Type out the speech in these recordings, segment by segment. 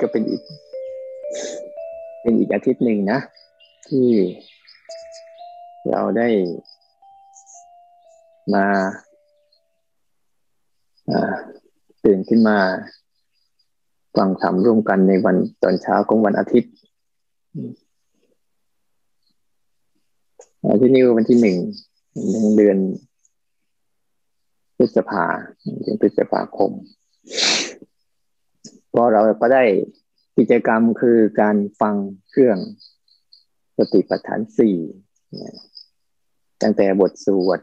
ก็เป็นอีก เป็นอีกอาทิตย์หนึ่งนะ ที่เราได้มาตื่นขึ้นมาฟังธรรมร่วมกันในวันตอนเช้าของวันอาทิตย์ที่นี่วันที่หนึ่งเดือนพฤษภาเดือนพฤษภาคม พอเราก็ได้กิจกรรมคือการฟังเครื่องสติปัฏฐานสี่ตั้งแต่บทสวด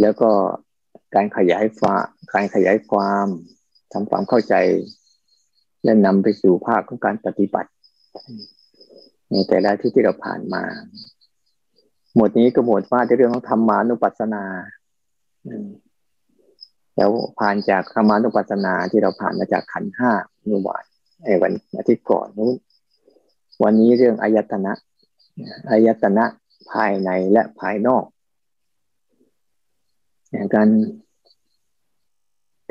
แล้วก็การขยายฟ้าการขยายความทำความเข้าใจ และนำไปสู่ภาคของการปฏิบัติ ในแต่ละที่ที่เราผ่านมา หมวดนี้ก็หมวดว่าในเรื่องของธรรมานุปัสสนา แล้วผ่านจากธรรมานุปัสสนาที่เราผ่านมาจากขันห้านุบาทไอ้วันอาทิตย์ก่อนนู้นวันนี้เรื่องอายตนะอายตนะภายในและภายนอกการ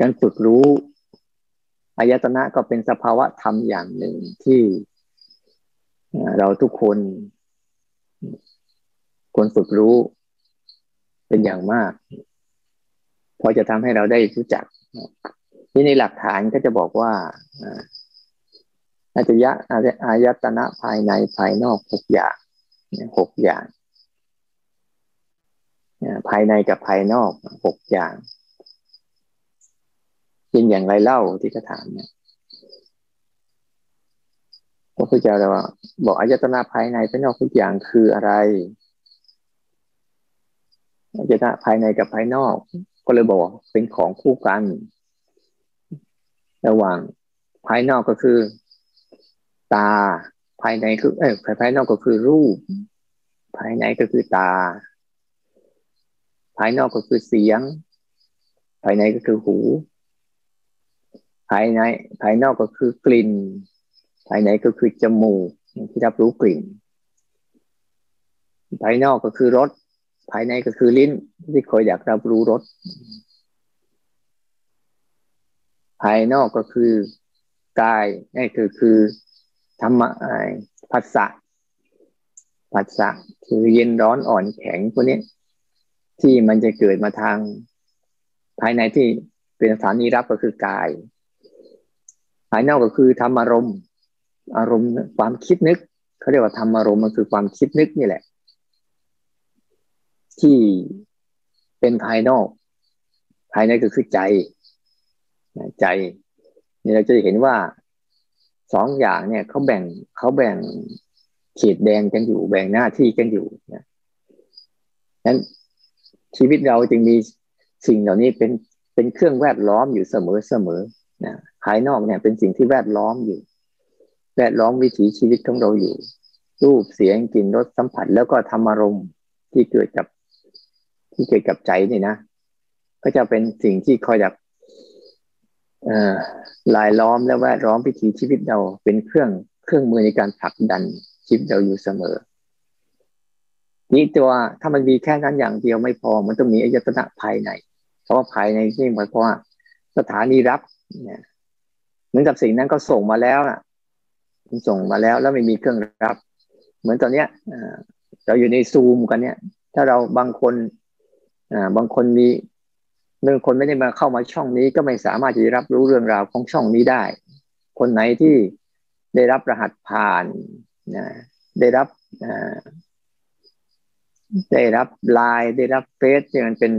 การฝึกรู้อายตนะก็เป็นสภาวะธรรมอย่างหนึ่งที่เราทุกคนควรฝึกรู้เป็นอย่างมาก พอจะทำให้เราได้รู้จักที่ในหลักฐานก็จะบอกว่าอาจยะอายตนะภายในภายนอกหกอย่างหกอย่างภายในกับภายนอกหกอย่างเป็นอย่างไรเล่าที่จะถามเนี่ยพระพุทธเจ้าเราบอกอายตนะภายในภายนอกทุกอย่างคืออะไรอายตนะภายในกับภายนอก ก็เลยบอกเป็นของคู่กัน ระหว่างภายนอกก็คือ ตา ภายในคือเออภายนอกก็คือรูป ภายในก็คือตา ภายนอกก็คือเสียง ภายในก็คือหู ภายใน ภายนอกก็คือกลิ่น ภายในก็คือจมูกที่รับรู้กลิ่น ภายนอกก็คือรส ภายในก็คือลิ้นที่คอยอยากรับรู้รสภายนอกก็คือกายนี่คือคือธรรมะภาษะภาษะคือเย็นร้อนอ่อนแข็งพวกนี้ที่มันจะเกิดมาทาง ภายในที่เป็นสถานีรับก็คือกาย ภายนอกก็คือธรรมอารมณ์ อารมณ์ความคิดนึกเขาเรียกว่าธรรมอารมณ์มันคือความคิดนึกนี่แหละ ที่เป็นภายนอก ภายในก็คือใจ ใจ นี่เราจะเห็นว่าสองอย่างเนี่ยเขาแบ่งเขาแบ่งเขตแดงกันอยู่แบ่งหน้าที่กันอยู่นะนั้นชีวิตเราจึงมีสิ่งเหล่านี้เป็นเป็นเครื่องแวดล้อมอยู่เสมอเสมอนะภายนอกเนี่ยเป็นสิ่งที่แวดล้อมอยู่ แวดล้อมวิถีชีวิตของเราอยู่ รูปเสียงกลิ่นรสสัมผัสแล้วก็ธรรมารมณ์ที่เกิดกับ ที่เกิดกับใจนี่นะ ก็จะเป็นสิ่งที่คอยดับลายล้อมและแวดล้อมวิถีชีวิตเราเป็นเครื่องเครื่องมือในการผลักดันชีวิตเราอยู่เสมอ นี่ตัวถ้ามันมีแค่นั้นอย่างเดียวไม่พอ มันต้องมีอายตนะภายในเพราะว่าภายในนี่หมายความว่าสถานีรับเนี่ยเหมือนกับสิ่งนั้นก็ส่งมาแล้วนะมันส่งมาแล้วแล้วไม่มีเครื่องรับ เหมือนตอนเนี้ยเราอยู่ในซูมกันเนี่ย ถ้าเราบางคน บางคนมีบางคนไม่ได้มาเข้ามาช่องนี้ ก็ไม่สามารถจะรับรู้เรื่องราวของช่องนี้ได้ คนไหนที่ได้รับรหัสผ่านนะได้รับได้รับไลน์ได้รับเฟซที่มันเป็น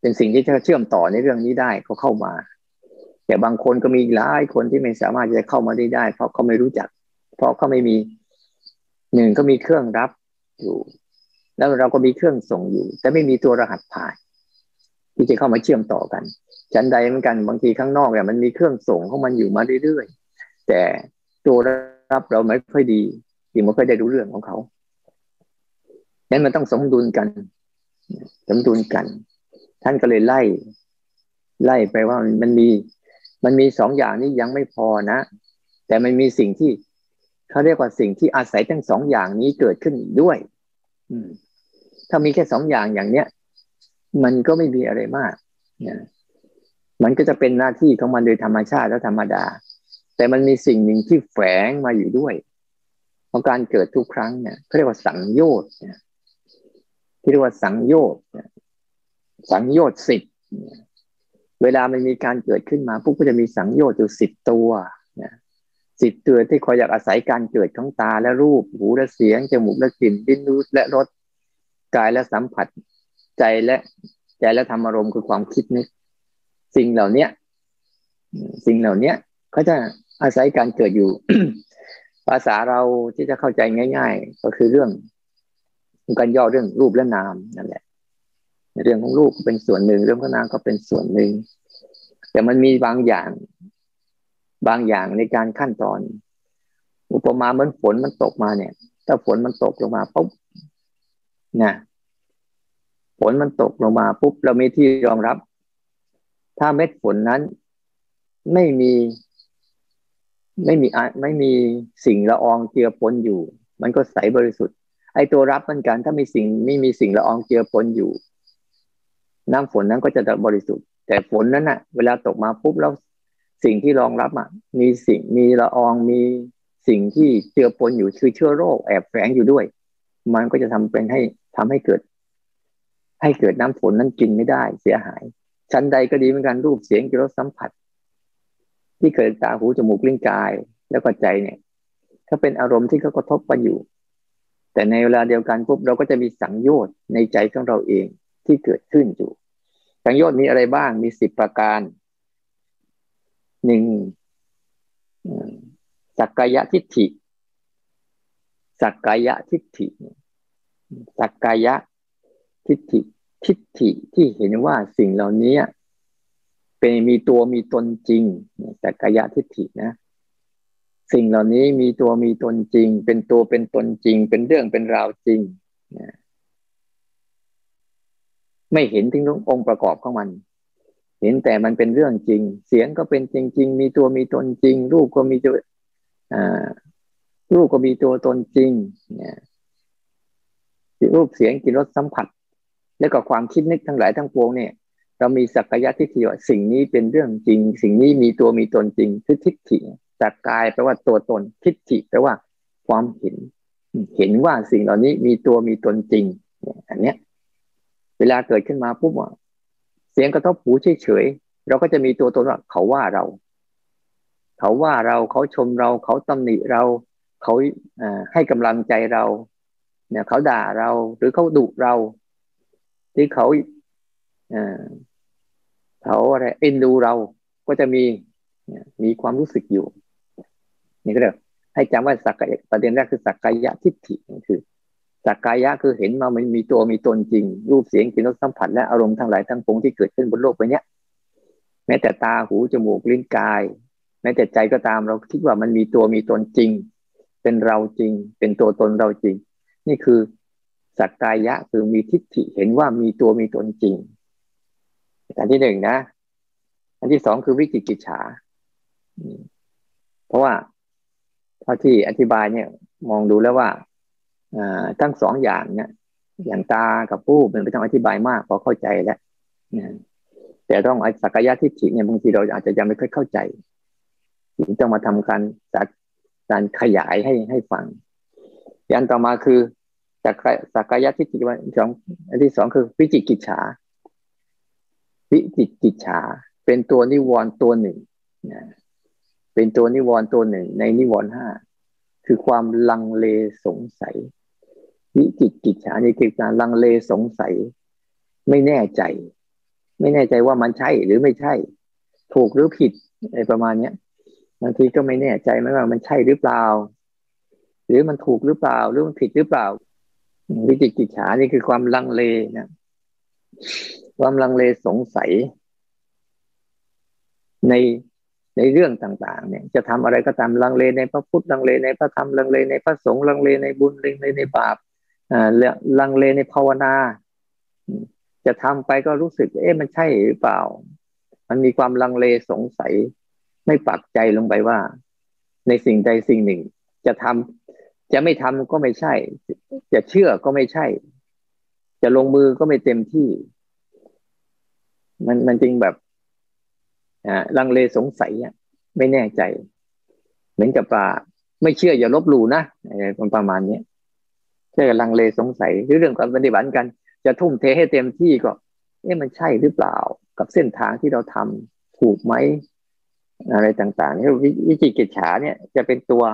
เป็นสิ่งที่จะเชื่อมต่อในเรื่องนี้ได้เขาเข้ามา แต่บางคนก็มีหลายคนที่ไม่สามารถจะเข้ามาได้ได้ เพราะเขาไม่รู้จัก เพราะเขาไม่มีหนึ่งก็มีเครื่องรับอยู่ แล้วเราก็มีเครื่องส่งอยู่ แต่ไม่มีตัวรหัสผ่าน ที่จะเข้ามาเชื่อมต่อกันชั้นใดเหมือนกันบางทีข้างนอกเนี่ยมันมีเครื่องส่งของมันอยู่มาเรื่อยๆแต่ตัวรับเราไม่ค่อยดีที่ไม่ค่อยได้รู้เรื่องของเขานั้นมันต้องสมดุลกันสมดุลกัน ท่านก็เลยไล่ ไล่ไปว่ามันมี มันมีสองอย่างนี้ยังไม่พอนะ แต่มันมีสิ่งที่เขาเรียกว่าสิ่งที่อาศัยทั้งสองอย่างนี้เกิดขึ้นอีกด้วย อืม ถ้ามีแค่สองอย่างอย่างเนี้ย มันก็ไม่มีอะไรมากนะมันก็จะเป็นหน้าที่ของมันโดยธรรมชาติและธรรมดา แต่มันมีสิ่งหนึ่งที่แฝงมาอยู่ด้วยของการเกิดทุกครั้งเนี่ยเขาเรียกว่าสังโยชน์ที่เรียกว่าสังโยชน์สังโยชน์สิบเวลามันมีการเกิดขึ้นมาปุ๊บก็จะมีสังโยชน์อยู่สิบตัวสิบตัวที่คอยอยากอาศัยการเกิดของตาและรูป หูและเสียงจมูกและกลิ่นดิ้นรู้และรส กายและสัมผัส ใจและใจและธรรมอารมณ์คือความคิดนึก สิ่งเหล่านี้สิ่งเหล่านี้เขาจะอาศัยการเกิดอยู่ ภาษาเราที่จะเข้าใจง่าย ๆ ก็คือเรื่องการย่อเรื่องรูปและนามนั่นแหละเรื่องของรูปเป็นส่วนหนึ่ง เรื่องของนามก็เป็นส่วนหนึ่ง แต่มันมีบางอย่าง บางอย่างในการขั้นตอน อุปมาเหมือนฝนมันตกมาเนี่ย ถ้าฝนมันตกลงมาปุ๊บ นะฝนมันตกลงมาปุ๊บเรามีที่รองรับ ถ้าเม็ดฝนนั้นไม่มี ไม่มีไม่มีสิ่งละอองเจือปนอยู่ มันก็ใสบริสุทธิ์ ไอตัวรับเหมือนกัน ถ้ามีสิ่งไม่มีสิ่งละอองเจือปนอยู่ น้ำฝนนั้นก็จะบริสุทธิ์ แต่ฝนนั้นอะเวลาตกมาปุ๊บแล้วสิ่งที่รองรับอะมีสิ่งมีละอองมีสิ่งที่เจือปนอยู่คือเชื้อโรคแอบแฝงอยู่ด้วย มันก็จะทำเป็นให้ ทำให้เกิด ให้เกิดน้ำฝนนั้นกินไม่ได้เสียหาย ชั้นใดก็ดีเหมือนกันรูปเสียงกลิ่นรสสัมผัส ที่เกิดตาหูจมูกลิ้นกายแล้วก็ใจเนี่ยถ้าเป็นอารมณ์ที่เขากระทบกันอยู่ แต่ในเวลาเดียวกันปุ๊บเราก็จะมีสังโยชน์ในใจของเราเองที่เกิดขึ้นอยู่ สังโยชน์มีอะไรบ้างมีสิบประการหนึ่งสักกายทิฏฐิสักกายทิฏฐิ สักกายะทิฏฐิทิฏฐิที่เห็นว่าสิ่งเหล่านี้เป็นมีตัวมีตนจริงแต่กายะทิฏฐินะ สิ่งเหล่านี้มีตัวมีตนจริง เป็นตัวเป็นตนจริง เป็นเรื่องเป็นราวจริงไม่เห็นถึงองค์ประกอบของมัน เห็นแต่มันเป็นเรื่องจริง เสียงก็เป็นจริงจริงมีตัวมีตนจริง รูปก็มีตัวรูปก็มีตัวตนจริง รูปเสียงกลิ่นรสสัมผัส แล้วก็ความคิดนึกทั้งหลายทั้งปวงเนี่ย เรามีสักกายทิฏฐิว่าสิ่งนี้เป็นเรื่องจริง สิ่งนี้มีตัวมีตนจริงคือทิฏฐิสักกายแปลว่าตัวตนทิฏฐิแปลว่า ความเห็น เห็นว่าสิ่งเหล่านี้มีตัวมีตนจริงอันเนี้ย เวลาเกิดขึ้นมาปุ๊บว่าเสียงกระทบหูเฉยๆเราก็จะมีตัวตนว่าเขาว่าเรา เขาว่าเราเขาชมเรา เขาตำหนิเรา เขาให้กำลังใจเรา เนี่ยเขาด่าเรา หรือเขาดุเรา ที่เขาเขาอะไรเอ็นดูเราก็จะมีมีความรู้สึกอยู่ นี่ก็เรียกให้จำว่าสักกายประเด็นแรกคือสักกายะทิฏฐิคือสักกายะคือเห็นมามันมีตัวมีตนจริง รูปเสียงกลิ่นรสสัมผัสและอารมณ์ทั้งหลายทั้งปวงที่เกิดขึ้นบนโลกใบนี้แม้แต่ตาหูจมูกลิ้นกาย แม้แต่ใจก็ตามเราคิดว่ามันมีตัวมีตนจริง เป็นเราจริง เป็นตัวตนเราจริง นี่คือสักกายะคือมีทิฏฐิเห็นว่ามีตัวมีตนจริง อันที่หนึ่งนะ อันที่สองคือวิจิกิจฉา เพราะว่าเท่าที่อธิบายเนี่ย มองดูแล้วว่าทั้งสองอย่างเนี่ยอย่างตากับผู้เป็นไม่ต้องอธิบายมากพอเข้าใจแล้วแต่ต้องอสักกายะทิฏฐิเนี่ยบางทีเราอาจจะยังไม่ค่อยเข้าใจต้องมาทำการจัดการขยายให้ให้ฟัง อย่างต่อมาคือสักสักกายทิฏฐิวันสองอันที่สองคือวิจิกิจฉาวิจิกิจฉา เป็นตัวนิวรณ์ตัวหนึ่งนะเป็นตัวนิวรณ์ตัวหนึ่ง ในนิวรณ์ห้าคือความลังเลสงสัย วิจิกิจฉานี่คือการลังเลสงสัย ไม่แน่ใจ ไม่แน่ใจว่ามันใช่หรือไม่ใช่ ถูกหรือผิดอะไรประมาณเนี้ยบางทีก็ไม่แน่ใจไม่ว่ามันใช่หรือเปล่า หรือมันถูกหรือเปล่า หรือมันผิดหรือเปล่า วิจิกิจฉานี่คือความลังเลนะความลังเลสงสัย ในในเรื่องต่าง ๆ เนี่ย จะทำอะไรก็ตามลังเลในพระพุทธลังเลในพระธรรมลังเลในพระสงฆ์ลังเลในบุญลังเลในบาปอ่าลังเลในภาวนา จะทำไปก็รู้สึก เอ๊ะมันใช่หรือเปล่า มันมีความลังเลสงสัย ไม่ปักใจลงไปว่า ในสิ่งใดสิ่งหนึ่ง จะทำ จะไม่ทำก็ไม่ใช่ จะเชื่อก็ไม่ใช่ จะลงมือก็ไม่เต็มที่ มันมันจริงแบบลังเลสงสัยไม่แน่ใจ เหมือนกับว่าไม่เชื่ออย่าลบหลู่นะคนประมาณนี้แค่ลังเลสงสัยหรือเรื่องการปฏิบัติกัน จะทุ่มเทให้เต็มที่ก็ เอ๊ะมันใช่หรือเปล่า กับเส้นทางที่เราทำถูกไหมอะไรต่างๆนี่วิจิกิจฉาเนี่ยจะเป็นตัว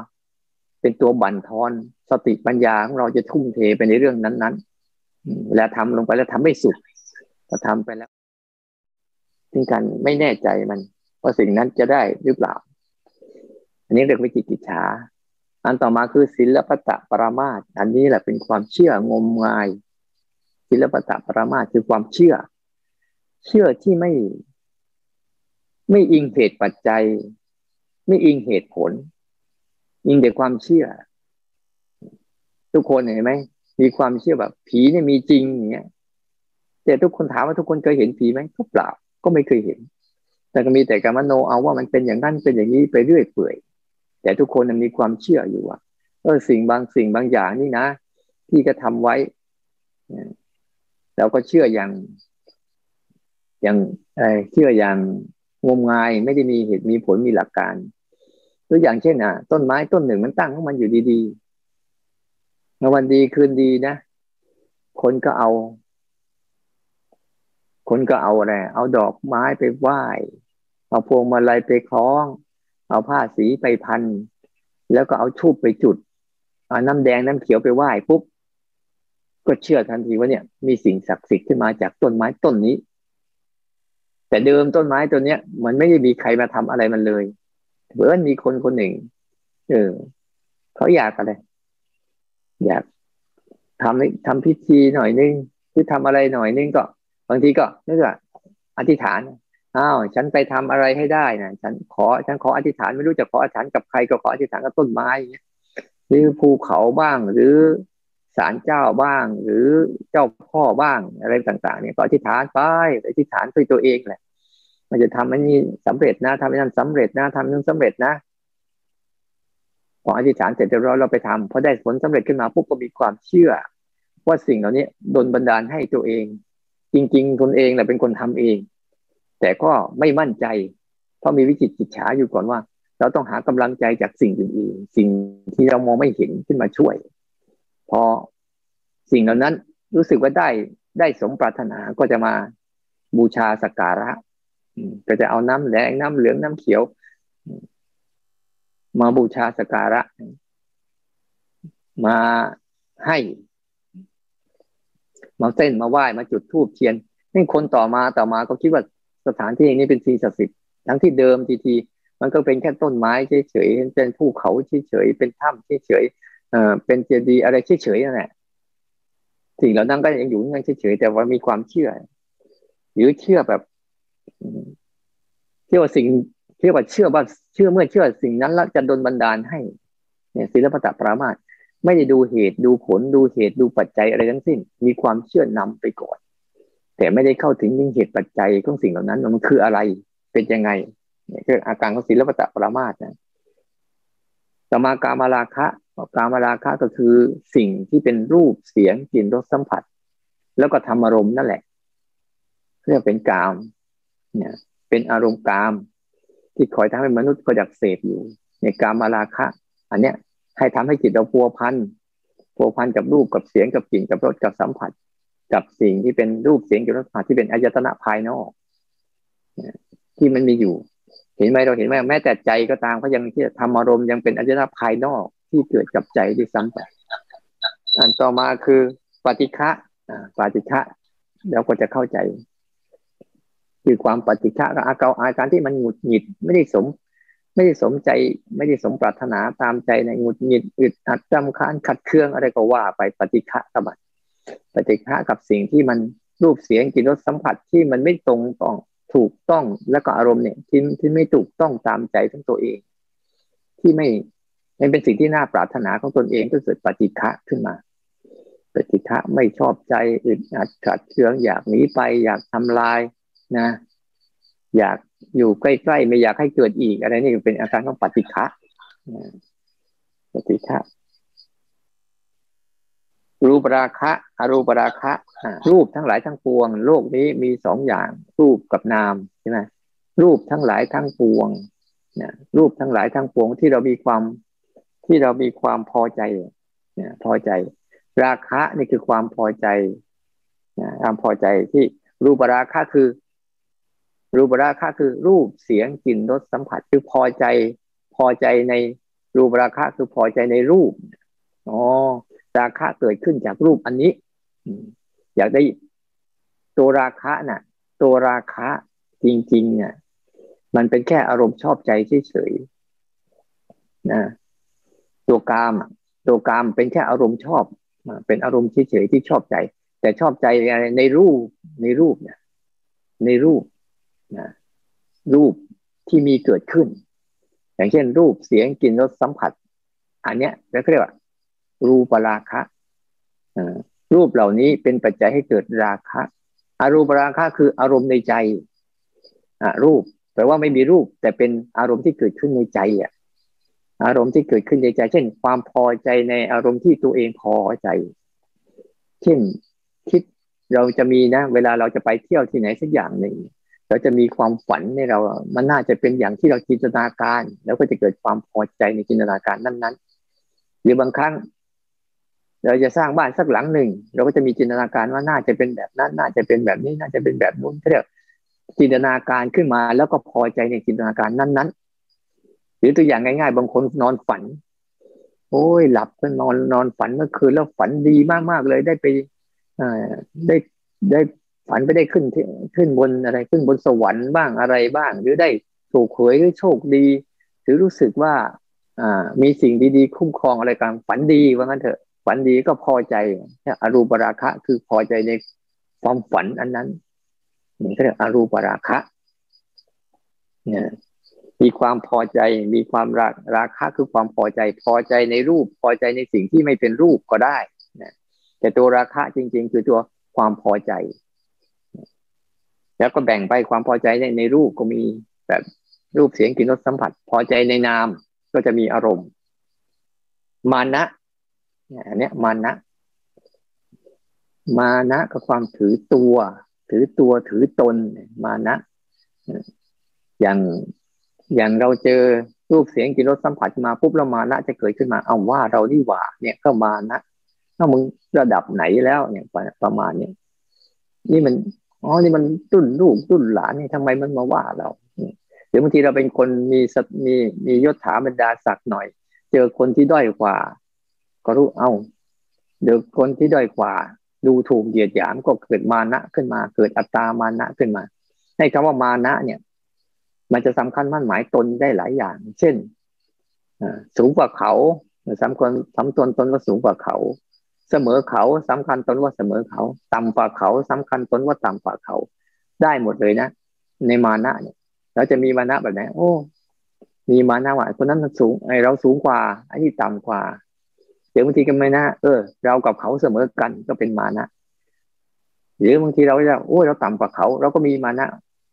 เป็นตัวบั่นทอน สติปัญญาของเราจะทุ่มเทไปในเรื่องนั้นๆเวลาทำลงไปแล้วทำไม่สุดพอทำไปแล้วถึงกันไม่แน่ใจมัน ว่าสิ่งนั้นจะได้หรือเปล่า อันนี้เรียกวิจิกิจฉาอันต่อมาคือศิลปตะปรามาสอันนี้แหละเป็นความเชื่องมงายศิลปตะปรามาสคือความเชื่อ เชื่อที่ไม่ ไม่อิงเหตุปัจจัย ไม่อิงเหตุผล อิงแต่ความเชื่อ ทุกคนเห็นไหมมีความเชื่อแบบ ผีเนี่ยมีจริงอย่างเงี้ย แต่ทุกคนถามว่าทุกคนเคยเห็นผีไหมก็เปล่าก็ไม่เคยเห็น แต่ก็มีแต่การมโนเอาว่ามันเป็นอย่างนั้นเป็นอย่างนี้ไปเรื่อยเปื่อย แต่ทุกคนมีความเชื่ออยู่ว่าเออสิ่งบางสิ่งบางอย่างนี่นะ ที่ก็ทำไว้เราก็เชื่ออย่างอย่างเชื่ออย่างงมงายไม่ได้มีเหตุมีผลมีหลักการ ตัวอย่างเช่นอะต้นไม้ต้นหนึ่งมันตั้งของมันอยู่ดีๆในวันดีคืนดีนะ คนก็เอา คนก็เอาอะไรเอาดอกไม้ไปไหว้เอาพวงมาลัยไปคล้อง เอาผ้าสีไปพัน แล้วก็เอาชูบไปจุดเอาน้ำแดงน้ำเขียวไปไหว้ปุ๊บก็เชื่อทันทีว่าเนี่ยมีสิ่งศักดิ์สิทธิ์ขึ้นมาจากต้นไม้ต้นนี้ แต่เดิมต้นไม้ตัวเนี้ย มันไม่ได้มีใครมาทำอะไรมันเลย เพื่อนมีคนคนหนึ่ง เออเขาอยากอะไร อยากทำทำพิธีหน่อยนึงคือทำอะไรหน่อยนึงก็ บางทีก็นึกว่าอธิษฐานอ้าวฉันไปทำอะไรให้ได้นะฉันขอฉันขออธิษฐานไม่รู้จะขออธิษฐานกับใครก็ขออธิษฐานกับต้นไม้หรือภูเขาบ้างหรือศาลเจ้าบ้าง หรือเจ้าพ่อบ้างอะไรต่าง ๆ เนี่ยก็อธิษฐานไปอธิษฐานด้วยตัวเองแหละ มันจะทำอันนี้สำเร็จนะทำอันนั้นสำเร็จนะทำนั้นสำเร็จนะพออธิษฐานเสร็จเรียบร้อยเราไปทำพอได้ผลสำเร็จขึ้นมาปุ๊บก็มีความเชื่อ ว่าสิ่งเหล่านี้โดนบันดาลให้ตัวเอง จริงๆตนเองแหละเป็นคนทำเอง แต่ก็ไม่มั่นใจ เพราะมีวิจิตจิตฉาอยู่ก่อนว่า เราต้องหากำลังใจจากสิ่งอื่นๆสิ่งที่เรามองไม่เห็นขึ้นมาช่วย พอสิ่งเหล่านั้นรู้สึกว่าได้ได้สมปรารถนาก็จะมาบูชาสักการะ ก็จะเอาน้ำแดงน้ำเหลืองน้ำเขียว มาบูชาสการะ มาให้ มาเส้นมาไหว้มาจุดธูปเทียนนี่คนต่อมาต่อมาก็คิดว่าสถานที่นี้เป็นสิ่งศักดิ์สิทธิ์ทั้งที่เดิมทีทีมันก็เป็นแค่ต้นไม้เฉยๆเป็นภูเขาเฉยๆเป็นถ้ำเฉยๆเอ่อเป็นเจดีย์อะไรเฉยๆนั่นแหละสิ่งเหล่านั้นก็ยังอยู่นั่นเฉยๆแต่ว่ามีความเชื่อ หรือเชื่อแบบ เชื่อว่าสิ่งเชื่อว่าเชื่อว่าเชื่อเมื่อเชื่อสิ่งนั้นแล้วจะดลบันดาลให้ เนี่ยศิลปะปรามาสไม่ได้ดูเหตุดูผลดูเหตุดูปัจจัยอะไรทั้งสิ้น มีความเชื่อนำไปก่อน แต่ไม่ได้เข้าถึงยิ่งเหตุปัจจัยของสิ่งเหล่านั้นมันคืออะไรเป็นยังไงเนี่ยคืออาการของศิลปะปรามาสนะสมากามาราคะกามาราคะก็คือสิ่งที่เป็นรูปเสียงกลิ่นรสสัมผัส แล้วก็ธรรมารมณ์นั่นแหละเพื่อเป็นกามเนี่ย เป็นอารมณ์กาม ที่คอยทำให้มนุษย์ก็อยากเสพอยู่ ในกามมาราคะ อันเนี้ยให้ทำให้จิตเราพัวพันพัวพันกับรูปกับเสียงกับกลิ่นกับรสกับสัมผัส กับสิ่งที่เป็นรูปเสียงกับรสสัมผัสที่เป็นอายตนะภายนอกที่มันมีอยู่ เห็นไหมเราเห็นไหมแม้แต่ใจก็ตามก็ยังที่ทำอารมณ์ยังเป็นอายตนะภายนอกที่เกิดกับใจที่ซ้ำไปอันต่อมาคือปฏิฆะปฏิฆะเราก็จะเข้าใจ คือความปฏิฆะกับอาการอาการที่มันหงุดหงิดไม่ได้สม ไม่ได้สมใจไม่ได้สมปรารถนาตามใจในหงุดหงิดอึดอัดจำคานขัดเคืองอะไรก็ว่าไปปฏิฆะกับปฏิฆะกับสิ่งที่มันรูปเสียงกลิ่นรสสัมผัสที่มันไม่ตรงต้องถูกต้องแล้วก็อารมณ์เนี่ยที่ที่ไม่ถูกต้องตามใจทั้งตัวเอง ที่ไม่ไม่เป็นสิ่งที่น่าปรารถนาของตนเองก็เกิดปฏิฆะขึ้นมา ปฏิฆะไม่ชอบใจอึดอัดขัดเคืองอยากหนีไปอยากทำลาย นะ อยากอยู่ใกล้ๆไม่อยากให้เกิดอีกอะไรนี่เป็นอาการของปฏิฆะปฏิฆะรูปราคะอรูปราคะรูปทั้งหลายทั้งปวง โลกนี้มีสองอย่าง รูปกับนามใช่ไหมรูปทั้งหลายทั้งปวงนะรูปทั้งหลายทั้งปวงที่เรามีความที่เรามีความพอใจเนี่ยพอใจ ราคะนี่คือความพอใจนะความพอใจที่รูปราคะคือ รูปราคะคือรูปเสียงกลิ่นรสสัมผัสคือพอใจ พอใจในรูปราคะคือพอใจในรูปอ๋อราคะเกิดขึ้นจากรูปอันนี้อยากได้ตัวราคะน่ะ ตัวราคะจริงๆเนี่ยมันเป็นแค่อารมณ์ชอบใจเฉยๆนะตัวกามตัวกามเป็นแค่อารมณ์ชอบเป็นอารมณ์เฉยๆที่ชอบใจ แต่ชอบใจในรูปในรูปเนี่ยในรูป นะรูปที่มีเกิดขึ้น อย่างเช่น รูปเสียงกลิ่นรสสัมผัส อันเนี้ยเราเรียกว่า รูปราคะรูปเหล่านี้เป็นปัจจัยให้เกิดราคะอารูปราคะคืออารมณ์ในใจรูปแปลว่าไม่มีรูป แต่เป็นอารมณ์ที่เกิดขึ้นในใจอะอารมณ์ที่เกิดขึ้นในใจ เช่น ความพอใจในอารมณ์ที่ตัวเองพอใจ เช่นคิดเราจะมีนะ เวลาเราจะไปเที่ยวที่ไหนสักอย่างหนึ่ง เราจะมีความฝันในเรา มันน่าจะเป็นอย่างที่เราจินตนาการ แล้วก็จะเกิดความพอใจในจินตนาการนั้นๆ หรือบางครั้ง เราจะสร้างบ้านสักหลังหนึ่ง เราก็จะมีจินตนาการว่าน่าจะเป็นแบบนั้น น่าจะเป็นแบบนี้ น่าจะเป็นแบบนู้นเรียกจินตนาการขึ้นมา แล้วก็พอใจในจินตนาการนั้นๆ หรือตัวอย่างง่าย ๆ บางคนนอนฝัน โอ้ยหลับก็นอนนอนฝันเมื่อคืนแล้วฝันดีมากๆเลยได้ไปได้ได้ ฝันไปได้ขึ้นขึ้นบนอะไรขึ้นบนสวรรค์บ้างอะไรบ้าง หรือได้ถูกหวยหรือโชคดี หรือรู้สึกว่า อ่า มีสิ่งดีๆ คุ้มครองอะไรกันฝันดีว่างั้นเถอะ ฝันดีก็พอใจอรูปราคะ คือพอใจในความฝันอันนั้นนี่เขาเรียกอรูปราคะเนี่ยมีความพอใจมีความราราคะคือความพอใจ พอใจในรูปพอใจในสิ่งที่ไม่เป็นรูปก็ได้นะแต่ตัวราคะจริง ๆ คือตัวความพอใจ แล้วก็แบ่งไปความพอใจในในรูปก็มีแบบรูปเสียงกลิ่นรสสัมผัส พอใจในนามก็จะมีอารมณ์ มานะอันนี้มานะ มานะกับความถือตัว ถือตัวถือตนมานะ อย่างอย่างเราเจอรูปเสียงกินรสสัมผัสมาปุ๊บเรามานะจะเกิดขึ้นมาเอาว่าเราดีหว่า เนี่ยก็มานะถ้ามึงระดับไหนแล้วเนี่ยประมาณเนี้ยนี่มัน อ๋อนี่มันตุ้นลูกตุ้นหลานนี่ทำไมมันมาว่าเราหรือบางทีเราเป็นคนมีมีมียศถาบรรดาศักดิ์หน่อย เจอคนที่ด้อยกว่า ก็รู้เอาเดี๋ยวคนที่ด้อยกว่า ดูถูกเหยียดหยามก็เกิดมานะขึ้นมา เกิดอัตตามานะขึ้นมาในคำว่ามานะเนี่ย มันจะสำคัญมั่นหมายตนได้หลายอย่าง เช่นสูงกว่าเขาสำคัญสำตนตนว่าสูงกว่าเขา เสมอเขาสำคัญตนว่าเสมอเขา ต่ำกว่าเขาสำคัญตนว่าต่ำกว่าเขา ได้หมดเลยนะ ในมานะเนี่ยเราจะมีมานะแบบไหนโอ้ มีมานะว่าคนนั้นมันสูงไอเราสูงกว่าไอนนี้ต่ำกว่าเดี๋ยวบางทีก็ไม่นะเออ เรากับเขาเสมอกันก็เป็นมานะหรือบางทีเราจะโอ้เราต่ำกว่าเขา เราก็มีมานะ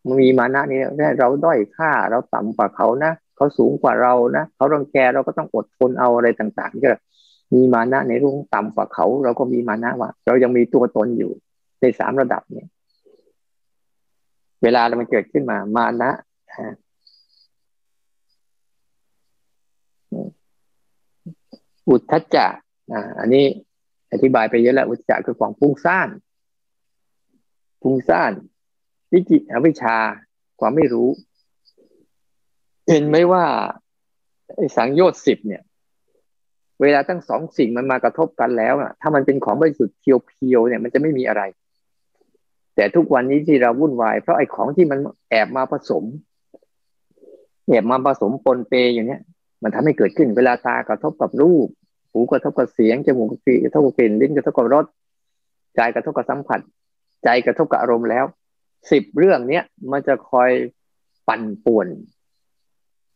มันมีมานะนี่เราด้อยค่าเราต่ำกว่าเขานะเขาสูงกว่าเรานะเขารังแกเราก็ต้องอดทนเอาอะไรต่างๆก็ มีมานะในรุ่งต่ำกว่าเขา เราก็มีมานะว่า เรายังมีตัวตนอยู่ในสามระดับเนี่ย เวลาเรามันเกิดขึ้นมา มานะอุทธจักอ่าอันนี้อธิบายไปเยอะแล้วอุทธจักคือความฟุ้งซ่านฟุ้งซ่านวิจิอวิชาความไม่รู้ เห็นไหมว่าไอ้สังโยชน์สิบเนี่ย เวลาทั้งสองสิ่งมันมากระทบกันแล้วอะ ถ้ามันเป็นของบริสุทธิ์เพียวๆเนี่ยมันจะไม่มีอะไร แต่ทุกวันนี้ที่เราวุ่นวาย เพราะไอ้ของที่มันแอบมาผสมแอบมาผสมปนเปอย่างเนี้ย มันทำให้เกิดขึ้นเวลาตากระทบกับรูป หูกระทบกับเสียงจมูกกระทบกับกลิ่นลิ้นกระทบกับรสใจกระทบกับสัมผัส ใจกระทบกับอารมณ์แล้วสิบเรื่องเนี้ยมันจะคอยปั่นป่วน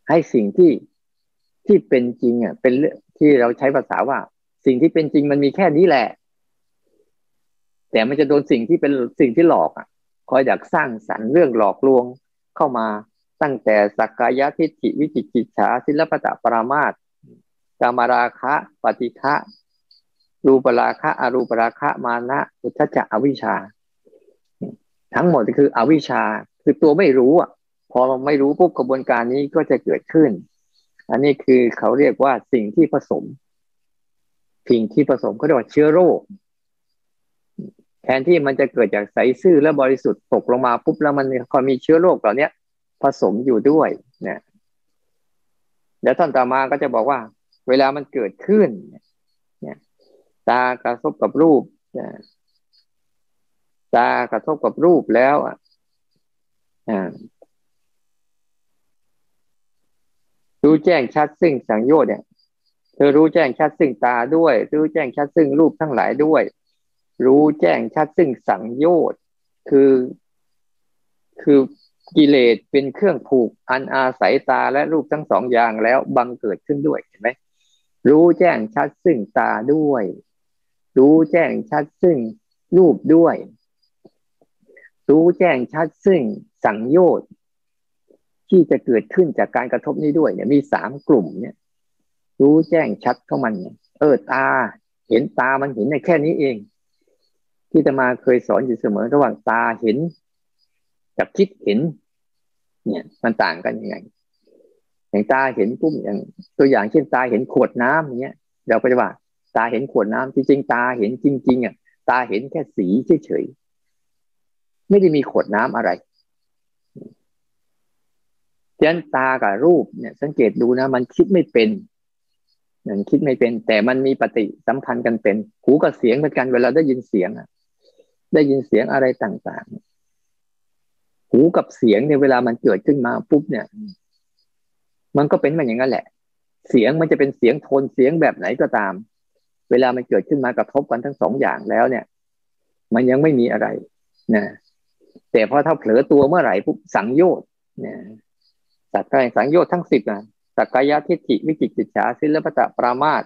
ให้สิ่งที่ที่เป็นจริงอะเป็นเรื่องที่เราใช้ภาษาว่า สิ่งที่เป็นจริงมันมีแค่นี้แหละ แต่มันจะโดนสิ่งที่เป็นสิ่งที่หลอกอะ คอยอยากสร้างสรรค์เรื่องหลอกลวงเข้ามาตั้งแต่สักกายทิฏฐิวิจิกิจฉาศิลปะปรามาตกามราคะ ปฏิฆะรูปราคะอรูปราคะมานะอุทจจะอวิชชา ทั้งหมดคืออวิชชาคือตัวไม่รู้อะ พอไม่รู้ปุ๊บกระบวนการนี้ก็จะเกิดขึ้น อันนี้คือเขาเรียกว่าสิ่งที่ผสม สิ่งที่ผสมก็เรียกว่าเชื้อโรค แทนที่มันจะเกิดจากใสซื่อและบริสุทธิ์ตกลงมาปุ๊บแล้วมันพอมีเชื้อโรคเหล่านี้ผสมอยู่ด้วยเนี่ยเดี๋ยวท่านต่อมาก็จะบอกว่า เวลามันเกิดขึ้นเนี่ยตากระทบกับรูปตากระทบกับรูปแล้วอะ รู้แจ้งชัดซึ่งสังโยชน์เนี่ยเธอรู้แจ้งชัดซึ่งตาด้วย รู้แจ้งชัดซึ่งรูปทั้งหลายด้วย รู้แจ้งชัดซึ่งสังโยชน์คือ คือกิเลสเป็นเครื่องผูกอันอาศัยตาและรูปทั้งสองอย่างแล้วบังเกิดขึ้นด้วยเห็นไหมรู้แจ้งชัดซึ่งตาด้วย รู้แจ้งชัดซึ่งรูปด้วย รู้แจ้งชัดซึ่งสังโยชน์ ที่จะเกิดขึ้นจากการกระทบนี้ด้วยเนี่ยมีสามกลุ่มเนี่ย รู้แจ้งชัดเข้ามันเนี่ยเออตา เห็นตามันเห็นในแค่นี้เอง ที่จะมาเคยสอนอยู่เสมอระหว่างตาเห็น กับคิดเห็น เนี่ยมันต่างกันยังไงอย่างตาเห็นปุ๊บอย่างตัวอย่างเช่นตาเห็นขวดน้ำอย่างเงี้ยเราก็จะว่า ตาเห็นขวดน้ำจริงๆตาเห็นจริง ๆอะตาเห็นแค่สีเฉยๆไม่ได้มีขวดน้ำอะไร ฉะนั้นตากับรูปเนี่ย สังเกตดูนะ มันคิดไม่เป็นมันคิดไม่เป็น แต่มันมีปฏิสัมพันธ์กันเป็น หูกับเสียงเหมือนกันเวลาได้ยินเสียงอะได้ยินเสียงอะไรต่างๆ หูกับเสียงเนี่ยเวลามันเกิดขึ้นมาปุ๊บเนี่ย มันก็เป็นมันอย่างนั้นแหละ เสียงมันจะเป็นเสียงโทนเสียงแบบไหนก็ตาม เวลามันเกิดขึ้นมากระทบกันทั้งสองอย่างแล้วเนี่ย มันยังไม่มีอะไรนะแต่พอถ้าเผลอตัวเมื่อไหร่ปุ๊บสังโยชน์เนี่ย สักกายสังโยชน์ทั้งสิบนะสักกายทิฏฐิวิจิกิจฉาศิลปะปรามาต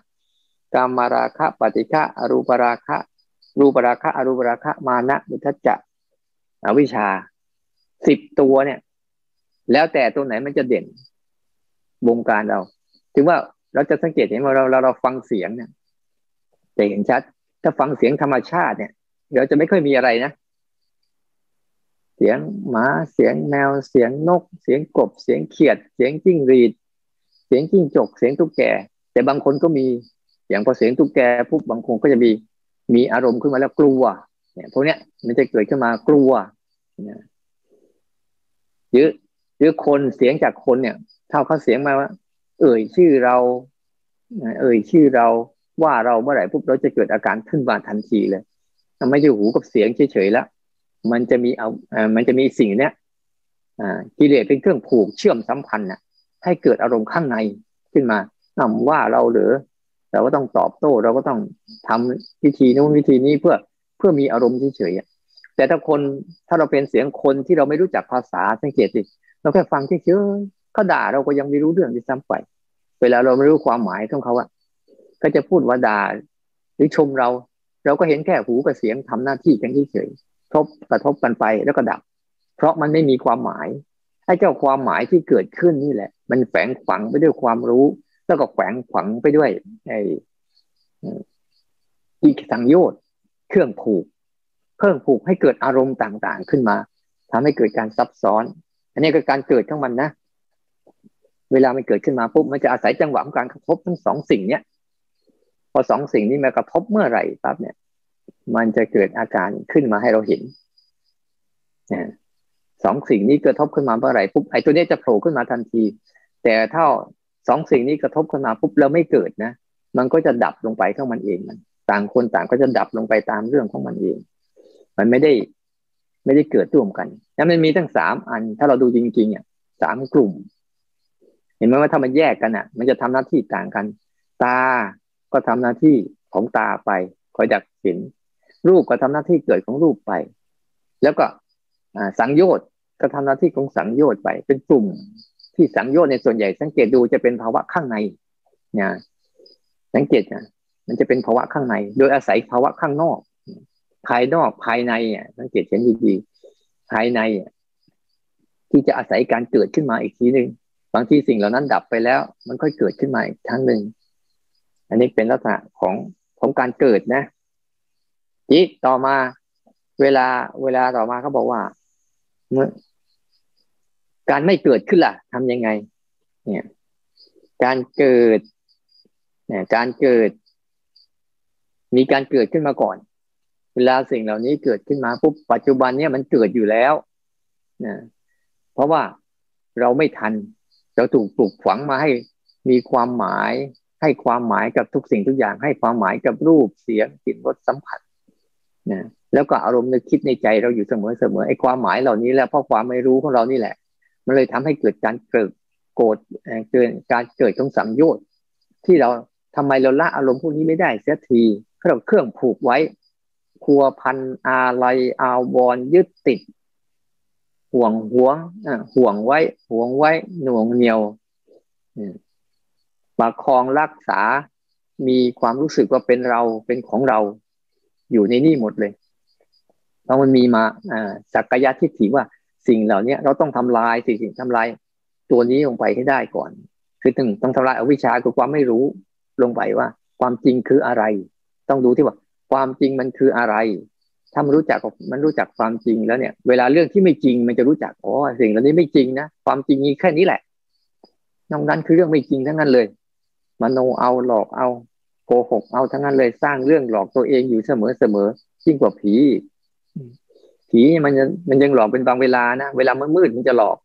กามมาราคะปฏิฆะอรูปราคะ รูปราคะอรูปราคะมานะมุทัจจะอวิชชาสิบตัวเนี่ย แล้วแต่ตัวไหนมันจะเด่นวงการเรา ถึงว่าเราจะสังเกตเห็นว่าเราเราเราฟังเสียงเนี่ยจะเห็นชัด ถ้าฟังเสียงธรรมชาติเนี่ยเราจะไม่ค่อยมีอะไรนะ เสียงหมาเสียงแมวเสียงนก เสียงกบ เสียงเขียด เสียงจิ้งรีด เสียงจิ้งจก เสียงตุ๊กแก แต่บางคนก็มีอย่างพอเสียงตุ๊กแกปุ๊บบางคนก็จะมีมีอารมณ์ขึ้นมาแล้วกลัวเนี่ยพวกเนี้ยมันจะเกิดขึ้นมากลัวเนี่ยหรือหรือคนเสียงจากคนเนี่ยเท่าเขาเสียงมาว่า เอ่ยชื่อเรา เอ่ยชื่อเราว่าเราเมื่อไหร่ปุ๊บเราจะเกิดอาการขึ้นมาทันทีเลยไม่ใช่หูกับเสียงเฉยๆแล้ว มันจะมีเอาอ่ามันจะมีสิ่งเนี้ยอ่ากิเลสเป็นเครื่องผูกเชื่อมสัมพันธ์น่ะ ให้เกิดอารมณ์ข้างในขึ้นมานำว่าเราหรือเราก็ต้องตอบโต้เราก็ต้องทำวิธีนู้นวิธีนี้เพื่อเพื่อมีอารมณ์เฉยๆแต่ถ้าคนถ้าเราเป็นเสียงคนที่เราไม่รู้จักภาษาสังเกตดิเราแค่ฟังเฉยๆเขาด่าเราก็ยังไม่รู้เรื่องที่ซ้ำไป เวลาเราไม่รู้ความหมายของเขาอะก็จะพูดว่าด่าหรือชมเรา เราก็เห็นแค่หูกับเสียงทำหน้าที่กันเฉย ทบกระทบกันไปแล้วก็ดับ เพราะมันไม่มีความหมายไอ้เจ้าความหมายที่เกิดขึ้นนี่แหละ มันแฝงฝังไปด้วยความรู้ แล้วก็แฝงฝังไปด้วยไอ้อีกสังโยชน์เครื่องผูกเพิ่มผูกให้เกิดอารมณ์ต่างๆขึ้นมาทำให้เกิดการซับซ้อน อันนี้ก็การเกิดของมันนะเวลามันเกิดขึ้นมาปุ๊บมันจะอาศัยจังหวะของการกระทบทั้งสองสิ่งเนี้ยพอสองสิ่งนี้มากระทบเมื่อไหร่ปั๊บเนี่ย มันจะเกิดอาการขึ้นมาให้เราเห็นสองสิ่งนี้กระทบขึ้นมาเมื่อไหร่ปุ๊บไอ้ตัวนี้จะโผล่ขึ้นมาทันที แต่ถ้าสองสิ่งนี้กระทบขึ้นมาปุ๊บแล้วไม่เกิดนะ มันก็จะดับลงไปของมันเองมันต่างคนต่างก็จะดับลงไปตามเรื่องของมันเอง มันไม่ได้ไม่ได้เกิดร่วมกันแล้วมันมีทั้งสามอัน ถ้าเราดูจริงๆอะสามกลุ่ม เห็นไหมว่าถ้ามันแยกกันอะ มันจะทำหน้าที่ต่างกัน ตาก็ทำหน้าที่ของตาไปคอยดักเห็น รูปก็ทำหน้าที่เกิดของรูปไป แล้วก็สังโยชน์ก็ทำหน้าที่ของสังโยชน์ไป เป็นกลุ่มที่สังโยชน์ในส่วนใหญ่ สังเกตดูจะเป็นภาวะข้างในนะสังเกตนะมันจะเป็นภาวะข้างใน โดยอาศัยภาวะข้างนอก ภายนอกภายในอะสังเกตเห็นดีๆภายในอะที่จะอาศัยการเกิดขึ้นมาอีกทีหนึ่งบางทีสิ่งเหล่านั้นดับไปแล้ว มันค่อยเกิดขึ้นมาอีกครั้งหนึ่งอันนี้เป็นลักษณะของของการเกิดนะ ทีต่อมาเวลาเวลาต่อมาเขาบอกว่าเมื่อการไม่เกิดขึ้นล่ะทำยังไง เนี่ย การเกิด เนี่ย การเกิด มีการเกิดขึ้นมาก่อน เวลาสิ่งเหล่านี้เกิดขึ้นมาปุ๊บปัจจุบันเนี่ยมันเกิดอยู่แล้วนะเพราะว่าเราไม่ทัน เราถูกปลูกฝังมาให้มีความหมาย ให้ความหมายกับทุกสิ่งทุกอย่าง ให้ความหมายกับรูปเสียงกลิ่นรสสัมผัส นะแล้วก็อารมณ์นึกคิดในใจเราอยู่เสมอเสมอไอ้ความหมายเหล่านี้แล้วเพราะความไม่รู้ของเรานี่แหละ มันเลยทำให้เกิดการเกิดโกรธเกิดการเกิดของสังโยชน์ที่เราทำไมเราละอารมณ์พวกนี้ไม่ได้เสียทีเราเครื่องผูกไว้ครัวพันอะไรอาวรยึดติด ห่วงห่วงห่วงไว้ ห่วงไว้ หน่วงเหนียวประคองรักษา มีความรู้สึกว่าเป็นเราเป็นของเรา อยู่ในนี่หมดเลยเพราะมันมีมาอ่าสักยะทิฏฐิว่าสิ่งเหล่านี้เราต้องทำลายสิ่งสิ่งทำลายตัวนี้ลงไปให้ได้ก่อน คือต้องต้องทำลายอวิชชาคือความไม่รู้ลงไปว่า ความจริงคืออะไร ต้องดูที่ว่า ความจริงมันคืออะไรถ้ามันรู้จักมันรู้จักความจริงแล้วเนี่ย เวลาเรื่องที่ไม่จริงมันจะรู้จักอ๋อสิ่งเหล่านี้ไม่จริงนะความจริงมีแค่นี้แหละนอกนั้นคือเรื่องไม่จริงทั้งนั้นเลยมโนเอาหลอกเอา โกหกเอาทั้งนั้นเลยสร้างเรื่องหลอกตัวเองอยู่เสมอเสมอยิ่งกว่าผีผีมันมันยังหลอกเป็นบางเวลานะเวลามันมืดมันจะหลอก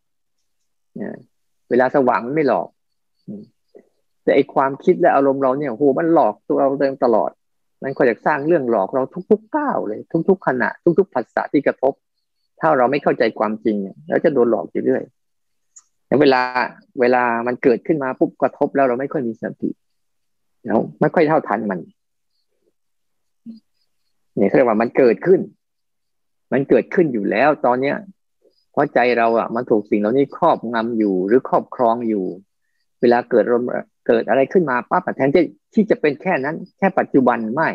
เวลาสว่างมันไม่หลอกแต่ไอความคิดและอารมณ์เราเนี่ยโหมันหลอกตัวเราเองตลอด มันก็อยากสร้างเรื่องหลอกเราทุกๆก้าวเลย ทุก ๆ ขณะ ทุกๆภาษาที่กระทบ ถ้าเราไม่เข้าใจความจริงแล้วจะโดนหลอกอยู่เรื่อยเวลาเวลามันเกิดขึ้นมาปุ๊บกระทบแล้วเราไม่ค่อยมีสติ เราไม่ค่อยเท่าทันมันเนี่ยเรียกว่ามันเกิดขึ้น มันเกิดขึ้นอยู่แล้ว ตอนเนี้ย เพราะใจเราอะ มันถูกสิ่งเหล่านี้ครอบงำอยู่หรือครอบครองอยู่ เวลาเกิดลมเกิดอะไรขึ้นมาปั๊บแทนที่ที่จะเป็นแค่นั้น แค่ปัจจุบันไม่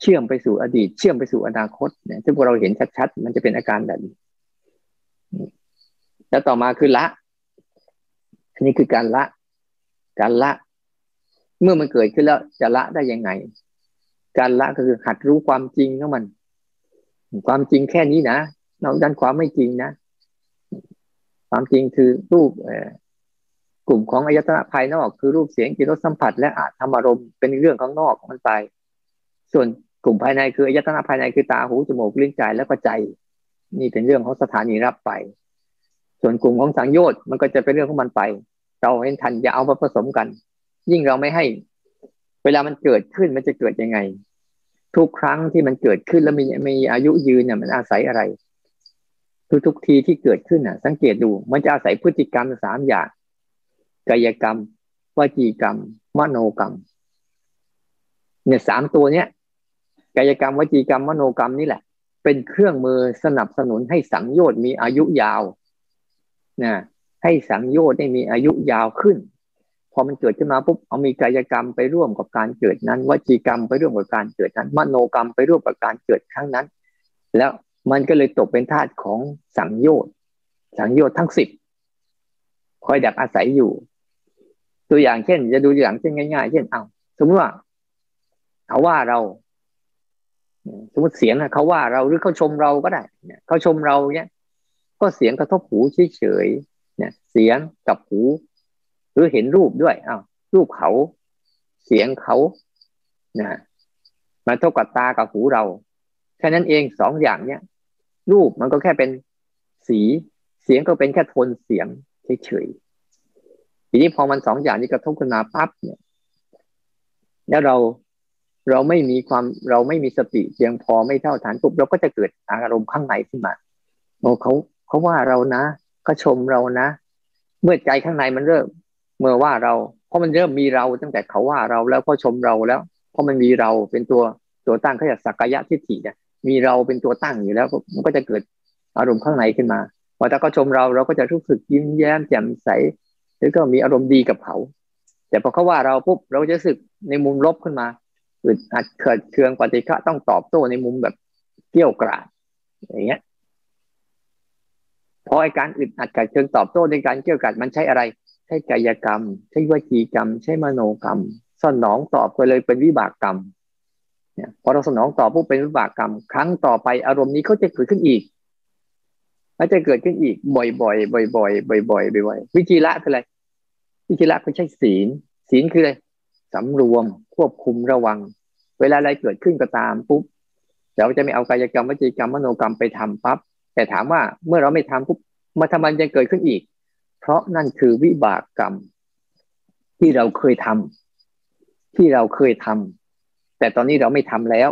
เชื่อมไปสู่อดีต เชื่อมไปสู่อนาคตเนี่ยซึ่งพวกเราเห็นชัดๆมันจะเป็นอาการแบบนี้แล้วต่อมาคือละอันนี้คือการละ การละ เมื่อมันเกิดขึ้นแล้วจะละได้ยังไง การละก็คือหัดรู้ความจริงของมัน ความจริงแค่นี้นะนอกจากความไม่จริงนะ ความจริงคือรูปกลุ่มของอายตนะภายนอก คือรูปเสียงกลิ่นรสสัมผัส และอาจธรรมารมณ์เป็นเรื่องข้างนอกของมันไป ส่วนกลุ่มภายในคืออายตนะภายในคือตาหูจมูกลิ้นใจแล้วก็ใจ นี่เป็นเรื่องของสถานีรับไป ส่วนกลุ่มของสังโยชน์มันก็จะเป็นเรื่องของมันไป เราเห็นทันอย่าเอามาผสมกัน ยิ่งเราไม่ให้ เวลามันเกิดขึ้นมันจะเกิดยังไง ทุกครั้งที่มันเกิดขึ้นแล้วมีมีอายุยืนเนี่ยมันอาศัยอะไร ทุกทุกทีที่เกิดขึ้นอะ สังเกตดูมันจะอาศัยพฤติกรรมสามอย่างกายกรรมวจีกรรม มโนกรรม เนี่ยสามตัวเนี้ยกายกรรมวจีกรรม มโนกรรมนี่แหละ เป็นเครื่องมือสนับสนุนให้สังโยชน์มีอายุยาวนะให้สังโยชน์ได้มีอายุยาวขึ้น พอมันเกิดขึ้นมาปุ๊บเอามีกายกรรมไปร่วมกับการเกิดนั้นวจีกรรมไปร่วมกับการเกิดนั้น มโนกรรมไปร่วมกับการเกิดครั้งนั้น แล้วมันก็เลยตกเป็นธาตุของสังโยชน์สังโยชน์ทั้งสิบคอยดักอาศัยอยู่ ตัวอย่างเช่น จะดูอย่างเช่นง่าย ๆ เช่นเอาสมมติว่าเขาว่าเรา สมมติเสียงเขาว่าเราหรือเขาชมเราก็ได้เขาชมเราเนี่ยก็เสียงกระทบหูเฉยๆเนี่ย เสียงกับหู หรือเห็นรูปด้วยอ้าวรูปเขา เสียงเขานะมาทบกับตากับหูเราแค่นั้นเองสองอย่างเนี้ยรูปมันก็แค่เป็นสีเสียงก็เป็นแค่โทนเสียงเฉยๆทีนี้พอมันสองอย่างนี้กระทบขึ้นมาปั๊บเนี่ย แล้วเราเราไม่มีความเราไม่มีสติเพียงพอไม่เท่าฐานปุ๊บเราก็จะเกิดอารมณ์ข้างในขึ้นมาโอ้เขาเขาว่าเรานะก็ชมเรานะ เมื่อใจข้างในมันเริ่ม เมื่อว่าเราเพราะมันเริ่มมีเราตั้งแต่เขาว่าเราแล้วก็ชมเราแล้ว เพราะมันมีเราเป็นตัวตัวตั้งขยากสักกายะทิฏฐิเนี่ยมีเราเป็นตัวตั้งอยู่แล้วมันก็จะเกิดอารมณ์ข้างในขึ้นมาพอถ้าเขาชมเราเราก็จะรู้สึกยิ้มแย้มแจ่มใสแล้วก็มีอารมณ์ดีกับเขา แต่พอเขาว่าเราปุ๊บเราจะรู้สึกในมุมลบขึ้นมาอึดอัดเกิดเคืองปฏิฆะต้องตอบโต้ในมุมแบบเกี่ยวกราดอย่างเงี้ยพอไอการอึดอัดกัดเชิงตอบโต้ในการเกี่ยวกัดมันใช้อะไร ใช้กายกรรม ใช้วจีกรรม ใช้มโนกรรม สนองตอบไปเลยเป็นวิบากกรรมเนี่ยพอเราสนองตอบปุ๊บเป็นวิบากกรรม ครั้งต่อไปอารมณ์นี้เขาจะเกิดขึ้นอีกแล้วจะเกิดขึ้นอีกบ่อยๆบ่อยๆบ่อยๆบ่อยๆบ่อยๆวิจิระคืออะไร วิจิระก็ใช่ศีล ศีลคืออะไรสำรวมควบคุมระวัง เวลาอะไรเกิดขึ้นก็ตามปุ๊บเราจะไม่เอากายกรรมวิจิกรรมมโนกรรมไปทำปั๊บแต่ถามว่าเมื่อเราไม่ทำปุ๊บมาทำมันยังเกิดขึ้นอีก เพราะนั่นคือวิบากกรรม ที่เราเคยทำที่เราเคยทำแต่ตอนนี้เราไม่ทำแล้ว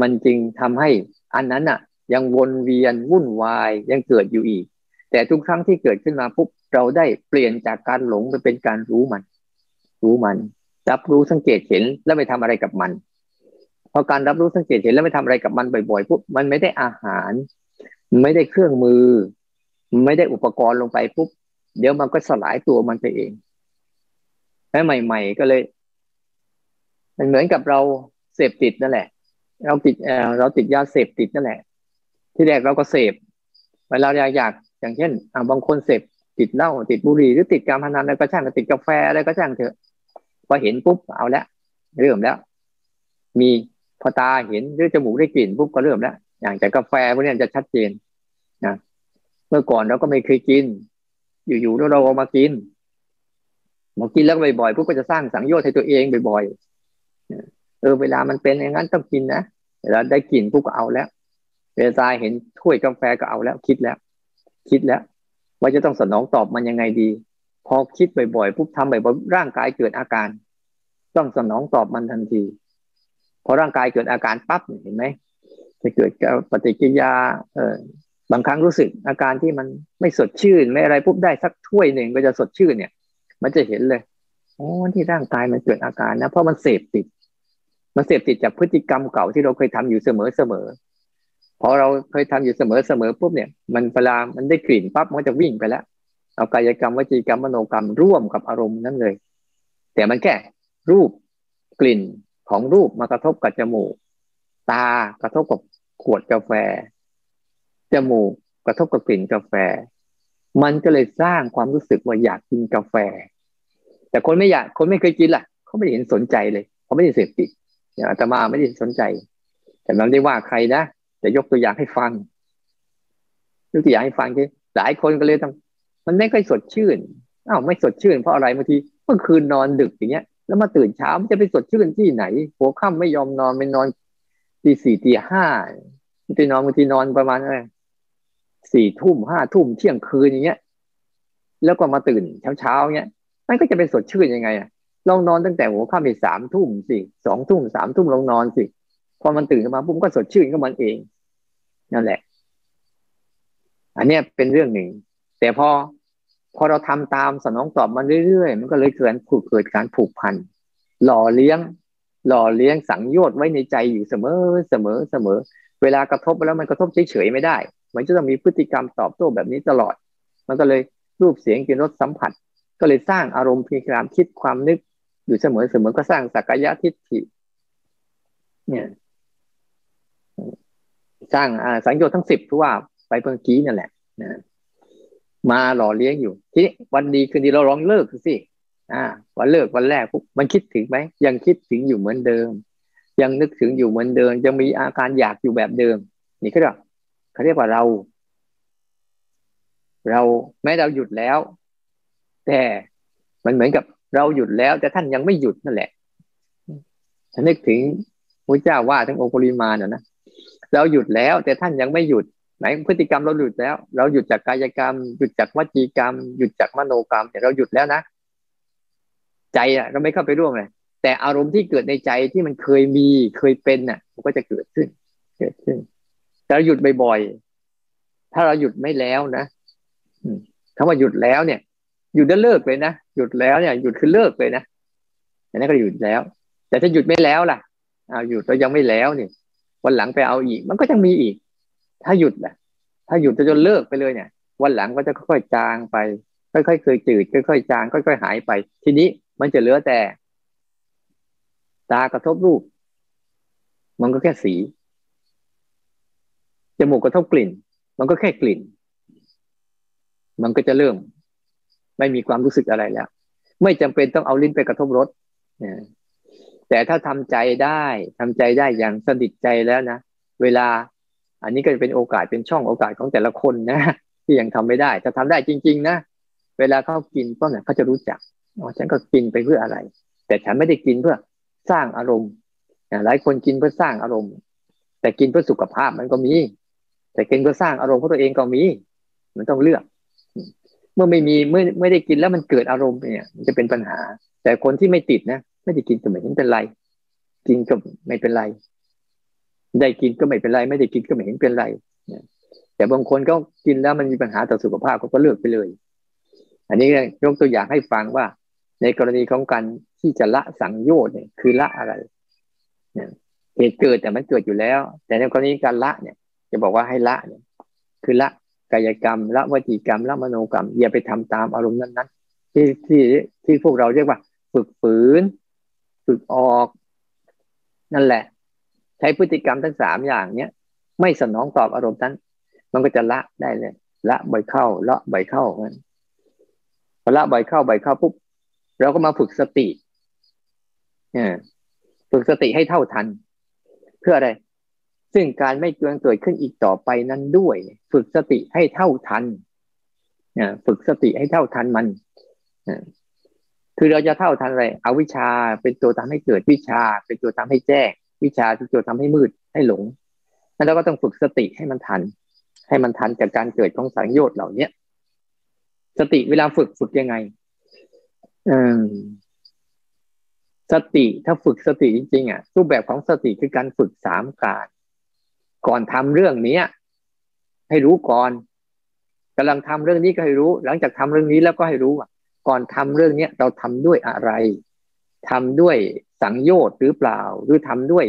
มันจึงทำให้อันนั้นอะยังวนเวียนวุ่นวายยังเกิดอยู่อีก แต่ทุกครั้งที่เกิดขึ้นมาปุ๊บเราได้เปลี่ยนจากการหลงไปเป็นการรู้มัน รู้มัน รับรู้สังเกตเห็นแล้วไปทำอะไรกับมันพอการรับรู้สังเกตเห็นแล้วไม่ทำอะไรกับมันบ่อยๆปุ๊บมันไม่ได้อาหาร ไม่ได้เครื่องมือ ไม่ได้อุปกรณ์ลงไปปุ๊บ เดี๋ยวมันก็สลายตัวมันไปเองแม้ใหม่ ๆ ก็เลย มันเหมือนกับเราเสพติดนั่นแหละ เราติดเออเราติดยาเสพติดนั่นแหละ ที่แรกเราก็เสพเวลาอยากอยากอย่างเช่นบางคนเสพติดเหล้าติดบุหรี่หรือติดการพนันอะไรก็ช่างติดกาแฟอะไรก็ช่างเถอะพอเห็นปุ๊บเอาล้วเริ่มแล้ว มีพอตาเห็นหรือจมูกได้กลิ่นปุ๊บก็เริ่มแล้วอย่างแต่กาแฟพวกนี้จะชัดเจนนะ เมื่อก่อนเราก็ไม่เคยกิน อยู่ๆแล้วเราเอามากินมากินแล้วบ่อยๆปุ๊บก็จะสร้างสังโยชน์ให้ตัวเองบ่อยๆเออเวลามันเป็นอย่างนั้นต้องกินนะเวลาได้กลิ่นปุ๊บก็เอาแล้วเวลาเห็นถ้วยกาแฟก็เอาแล้ว คิดแล้ว คิดแล้ว ว่าจะต้องสนองตอบมันยังไงดี พอคิดบ่อยๆปุ๊บทำบ่อยๆร่างกายเกิดอาการ ต้องสนองตอบมันทันทีพอร่างกายเกิดอาการปั๊บเห็นไหมจะเกิดปฏิกิริยา เออ บางครั้งรู้สึกอาการที่มันไม่สดชื่น ไม่อะไรปุ๊บได้สักถ้วยหนึ่งก็จะสดชื่นเนี่ย มันจะเห็นเลยโอ้ที่ร่างกายมันเกิดอาการนะเพราะมันเสพติด มันเสพติดจากพฤติกรรมเก่าที่เราเคยทำอยู่เสมอเสมอพอเราเคยทำอยู่เสมอเสมอปุ๊บเนี่ย มันเวลามันได้กลิ่นปั๊บมันจะวิ่งไปแล้วเอากายกรรมวจีกรรมมโนกรรมร่วมกับอารมณ์นั้นเลย แต่มันแค่รูปกลิ่นของรูปมากระทบกับจมูก ตากระทบกับขวดกาแฟ จมูกกระทบกับกลิ่นกาแฟ มันก็เลยสร้างความรู้สึกว่าอยากกินกาแฟ แต่คนไม่อยากคนไม่เคยกินล่ะ เขาไม่เห็นสนใจเลยเขาไม่ได้เสพติดอย่างอาตมาไม่ได้สนใจ แต่เราไม่ได้ว่าใครนะแต่ยกตัวอย่างให้ฟังยกตัวอย่างให้ฟังที่หลายคนก็เลยต้องมันไม่ค่อยสดชื่นอ้าวไม่สดชื่นเพราะอะไรบางทีเมื่อคืนนอนดึกอย่างเงี้ย แล้วมาตื่นเช้ามันจะไปสดชื่นที่ไหน หัวค่ำไม่ยอมนอนไปนอนตีสี่ตีห้าตีนอนบางทีนอนประมาณอะไร สี่ทุ่มห้าทุ่มเที่ยงคืนอย่างเงี้ย แล้วก็มาตื่นเช้าเช้าเงี้ยมันก็จะเป็นสดชื่นยังไงอะลองนอนตั้งแต่หัวค่ำไปสามทุ่มสิสองทุ่มสามทุ่มลองนอนสิพอมันตื่นขึ้นมาปุ๊บก็สดชื่นก็มันเอง นั่นแหละ อันนี้เป็นเรื่องหนึ่ง แต่พอพอเราทำตามสนองตอบมันเรื่อยๆ มันก็เลยเกิดผูกเกิดการผูกพันหล่อเลี้ยง หล่อเลี้ยงสังโยชน์ไว้ในใจอยู่เสมอเสมอเสมอ เวลากระทบไปแล้วมันกระทบเฉยๆไม่ได้ มันจะต้องมีพฤติกรรมตอบโต้แบบนี้ตลอด มันก็เลยรูปเสียงกินรสสัมผัส ก็เลยสร้างอารมณ์พิการคิดความนึกอยู่เสมอเสมอก็สร้างสักยะทิฏฐิเนี่ยสร้างสังโยชน์ทั้งสิบที่ว่าไปเมื่อกี้นั่นแหละนะมาหล่อเลี้ยงอยู่ ทีนี้วันดีคืนดีเราลองเลิกสิอ่าวันเลิกวันแรกปุ๊บมันคิดถึงไหมยังคิดถึงอยู่เหมือนเดิม ยังนึกถึงอยู่เหมือนเดิมยังมีอาการอยากอยู่แบบเดิม นี่เขาเรียก เขาเรียกว่าเรา เราแม้เราหยุดแล้ว แต่มันเหมือนกับเราหยุดแล้ว แต่ท่านยังไม่หยุดนั่นแหละ ฉันนึกถึงพระเจ้าว่าทั้งองค์ปริมาณนะเราหยุดแล้ว แต่ท่านยังไม่หยุดไหนพฤติกรรมเราหยุดแล้ว เราหยุดจากกายกรรม หยุดจากวจีกรรม หยุดจากมโนกรรมแต่เราหยุดแล้วนะใจอะเราไม่เข้าไปร่วมเลยแต่อารมณ์ที่เกิดในใจที่มันเคยมีเคยเป็นน่ะ มันก็จะเกิดขึ้น เกิดขึ้น แต่เราหยุดบ่อยๆถ้าเราหยุดไม่แล้วนะคำว่าหยุดแล้วเนี่ย หยุดแล้วเลิกเลยนะหยุดแล้วเนี่ย หยุดคือเลิกเลยนะอันนั้นก็หยุดแล้ว แต่ถ้าหยุดไม่แล้วล่ะเอาหยุดแล้วยังไม่แล้วเนี่ยวันหลังไปเอาอีก มันก็ยังมีอีก ถ้าหยุดแหละถ้าหยุดจะจนเลิกไปเลยเนี่ย วันหลังก็จะค่อยๆจางไป ค่อยๆเคยจืดค่อยๆจางค่อยๆหายไป ทีนี้มันจะเหลือแต่ ตากระทบรูป มันก็แค่สี มูกกระทบกลิ่น มันก็แค่กลิ่น มันก็จะเริ่ม ไม่มีความรู้สึกอะไรแล้ว ไม่จำเป็นต้องเอาลิ้นไปกระทบรสแต่ถ้าทำใจได้ทำใจได้อย่างสนิทใจแล้วนะเวลา อันนี้ก็จะเป็นโอกาสเป็นช่องโอกาสของแต่ละคนนะที่ยังทำไม่ได้ถ้าทำได้จริง ๆ นะเวลาเขากินก็เนี่ยเขาจะรู้จักอ๋อฉันก็กินไปเพื่ออะไร แต่ฉันไม่ได้กินเพื่อสร้างอารมณ์หลายคนกินเพื่อสร้างอารมณ์ แต่กินเพื่อสุขภาพมันก็มี แต่กินเพื่อสร้างอารมณ์ของตัวเองก็มี มันต้องเลือก เมื่อไม่มีเมื่อไม่ได้กินแล้วมันเกิดอารมณ์เนี่ย มันจะเป็นปัญหา แต่คนที่ไม่ติดนะไม่ได้กินก็ไม่เห็นเป็นไร กินก็ไม่เป็นไร ได้กินก็ไม่เป็นไร ไม่ได้กินก็ไม่เห็นเป็นไรแต่บางคนก็กินแล้วมันมีปัญหาต่อสุขภาพก็เลือกไปเลย อันนี้ยกตัวอย่างให้ฟังว่า ในกรณีของการที่จะละสังโยชน์เนี่ยคือละอะไรเหตุเกิดแต่มันเกิดอยู่แล้ว แต่ในกรณีการละเนี่ย จะบอกว่าให้ละเนี่ยคือละกายกรรม ละวจีกรรม ละมโนกรรม อย่าไปทำตามอารมณ์นั้นๆที่ที่ที่พวกเราเรียกว่า ฝึกฝืน ฝึกออก นั่นแหละ ใช้พฤติกรรมทั้งสามอย่างเนี้ยไม่สนองตอบอารมณ์นั้น มันก็จะละได้เลย ละบ่อยเข้า ละบ่อยเข้าพอละบ่อยเข้าบ่อยเข้าปุ๊บเราก็มาฝึกสติเนี่ยฝึกสติให้เท่าทัน เพื่ออะไร ซึ่งการไม่เกินเกิดขึ้นอีกต่อไปนั้นด้วย ฝึกสติให้เท่าทันฝึกสติให้เท่าทันมันคือเราจะเท่าทันอะไรเอาวิชาเป็นตัวทำให้เกิดวิชา เป็นตัวทำให้แจ้ง วิชาเป็นตัวทำให้มืดให้หลงแล้วเราก็ต้องฝึกสติให้มันทัน ให้มันทันกับการเกิดของสังโยชน์เหล่าเนี้ยสติเวลาฝึกฝึกยังไงอืมสติถ้าฝึกสติจริงๆอะรูปแบบของสติคือการฝึกสามการ ก่อนทำเรื่องนี้ให้รู้ก่อนกำลังทำเรื่องนี้ก็ให้รู้ หลังจากทำเรื่องนี้แล้วก็ให้รู้ว่าก่อนทำเรื่องเนี้ยเราทำด้วยอะไรทำด้วยสังโยชน์หรือเปล่า หรือทำด้วย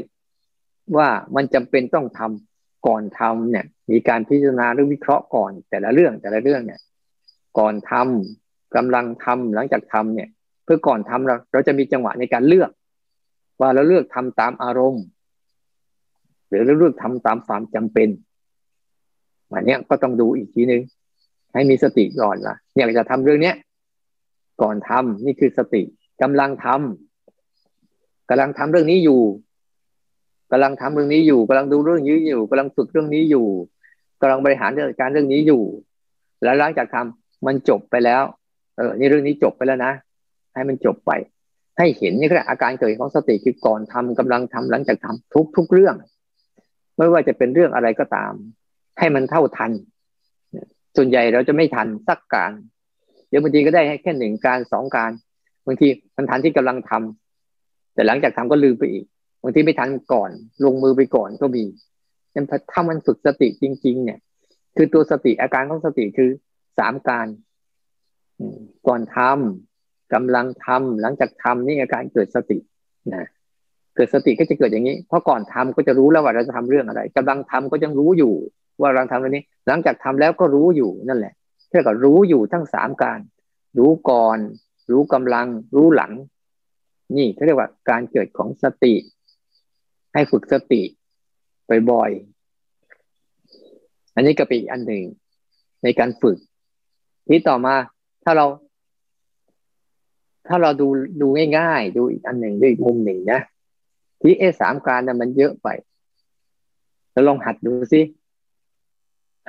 ว่ามันจำเป็นต้องทำก่อนทำเนี่ย มีการพิจารณาหรือวิเคราะห์ก่อน แต่ละเรื่องแต่ละเรื่องเนี่ย ก่อนทำกำลังทำหลังจากทำเนี่ย เพื่อก่อนทำเราเราจะมีจังหวะในการเลือก ว่าเราเลือกทำตามอารมณ์ หรือเราเลือกทำตามความจำเป็นอันนี้ก็ต้องดูอีกทีนึงให้มีสติก่อนล่ะอยากจะทำเรื่องเนี้ยก่อนทำนี่คือสติกำลังทำกำลังทำเรื่องนี้อยู่กำลังทำเรื่องนี้อยู่กำลังดูเรื่องนี้อยู่กำลังฝึกเรื่องนี้อยู่กำลังบริหารจัดการเรื่องนี้อยู่ แล้วหลังจากทำมันจบไปแล้ว เออ นี่เรื่องนี้จบไปแล้วนะ ให้มันจบไป ให้เห็นนี่คืออาการเกิดของสติคือก่อนทำกำลังทำหลังจากทำทุกทุกเรื่อง ไม่ว่าจะเป็นเรื่องอะไรก็ตาม ให้มันเท่าทัน ส่วนใหญ่เราจะไม่ทันสักการ เดี๋ยวบางทีก็ได้แค่หนึ่งการสองการ บางทีมันทันที่กำลังทำแต่หลังจากทำก็ลืมไปอีก บางทีไม่ทันก่อน ลงมือไปก่อนก็มีถ้ามันฝึกสติจริง ๆ เนี่ย คือตัวสติอาการของสติคือสามการก่อนทำกำลังทำหลังจากทำนี่อาการเกิดสตินะ เกิดสติก็จะเกิดอย่างนี้ เพราะก่อนทำก็จะรู้แล้วว่าเราจะทำเรื่องอะไรกำลังทำก็ยังรู้อยู่ ว่ากำลังทำเรื่องนี้ หลังจากทำแล้วก็รู้อยู่นั่นแหละเท่ากับรู้อยู่ทั้งสามการ รู้ก่อน รู้กำลัง รู้หลัง นี่เขาเรียกว่าการเกิดของสติ ให้ฝึกสติบ่อยๆอันนี้ก็เป็นอีกอันหนึ่งในการฝึก ที่ต่อมาถ้าเรา ถ้าเราดูดูง่ายๆ ดูอีกอันหนึ่งดูอีกมุมหนึ่งนะ ที่เอสามการนะมันเยอะไปเราลองหัดดูสิ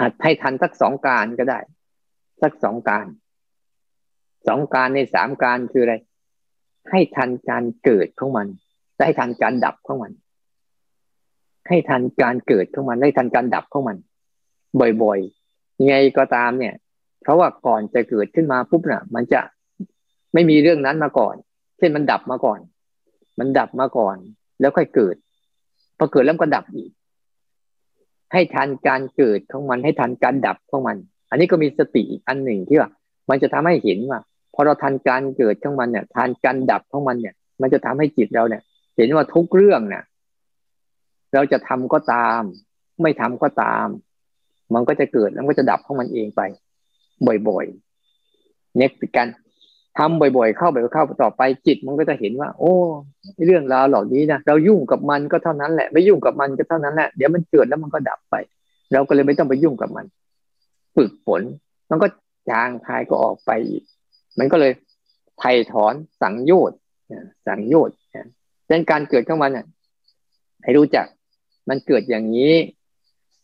หัดให้ทันสักสองการก็ได้ สักสองการสองการในสามการคืออะไร ให้ทันการเกิดของมันได้ทันการดับของมัน ให้ทันการเกิดของมันได้ทันการดับของมัน บ่อยๆยังไงก็ตามเนี่ย เพราะว่าก่อนจะเกิดขึ้นมาปุ๊บน่ะ มันจะไม่มีเรื่องนั้นมาก่อน เช่นมันดับมาก่อน มันดับมาก่อน แล้วค่อยเกิดพอเกิดแล้วก็ดับอีก ให้ทันการเกิดของมันให้ทันการดับของมัน อันนี้ก็มีสติอีกอันหนึ่งที่ว่า มันจะทำให้เห็นว่าพอเราทันการเกิดของมันเนี่ยทันการดับของมันเนี่ย มันจะทำให้จิตเราเนี่ย เห็นว่าทุกเรื่องเนี่ยเราจะทำก็ตาม ไม่ทำก็ตาม มันก็จะเกิดแล้วก็จะดับของมันเองไป บ่อยๆเนี่ยเป็นการ ทำบ่อยๆ เข้าบ่อยๆเข้าต่อไปจิตมันก็จะเห็นว่า โอ้เรื่องราวเหล่านี้นะเรายุ่งกับมันก็เท่านั้นแหละ ไม่ยุ่งกับมันก็เท่านั้นแหละเดี๋ยวมันเกิดแล้วมันก็ดับไป เราก็เลยไม่ต้องไปยุ่งกับมัน ฝึกฝนมันก็จางคายก็ออกไปอีก มันก็เลยไถ่ถอนสังโยชน์สังโยชน์ดังการเกิดของมันให้รู้จัก มันเกิดอย่างนี้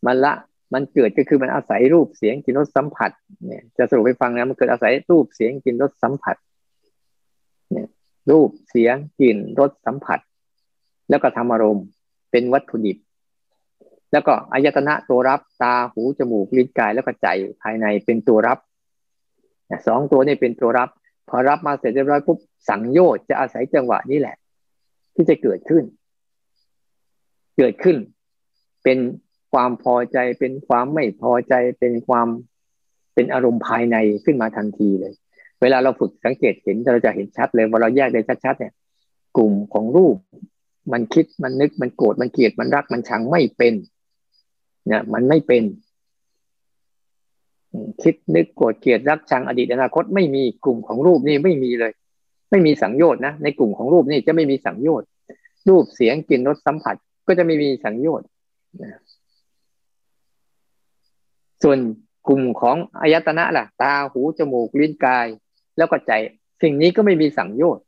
มันละ มันเกิดก็คือมันอาศัยรูปเสียงกลิ่นรสสัมผัส เนี่ยจะสรุปให้ฟังนะมันเกิดอาศัยรูปเสียงกลิ่นรสสัมผัส เนี่ย รูปเสียงกลิ่นรสสัมผัส แล้วก็ธรรมอารมณ์เป็นวัตถุดิบ แล้วก็อายตนะตัวรับตาหูจมูกลิ้นกายแล้วก็ใจภายในเป็นตัวรับสองตัวนี้เป็นตัวรับ พอรับมาเสร็จเรียบร้อยปุ๊บสังโยชน์จะอาศัยจังหวะนี้แหละ ที่จะเกิดขึ้น เกิดขึ้น เป็น ความพอใจเป็นความไม่พอใจเป็นความเป็นอารมณ์ภายในขึ้นมาทันทีเลย เวลาเราฝึกสังเกตเห็นเราจะเห็นชัดเลยว่าเราแยกได้ชัดๆเนี่ย กลุ่มของรูป มันคิดมันนึกมันโกรธมันเกลียดมันรักมันชังไม่เป็นเนี่ยมันไม่เป็น คิดนึกโกรธเกลียดรักชังอดีตอนาคตไม่มีกลุ่มของรูปนี่ไม่มีเลย ไม่มีสังโยชน์นะในกลุ่มของรูปนี่จะไม่มีสังโยชน์รูปเสียงกลิ่นรสสัมผัสก็จะไม่มีสังโยชน์ ส่วนกลุ่มของอายตนะล่ะ ตาหูจมูกลิ้นกาย แล้วก็ใจ สิ่งนี้ก็ไม่มีสังโยชน์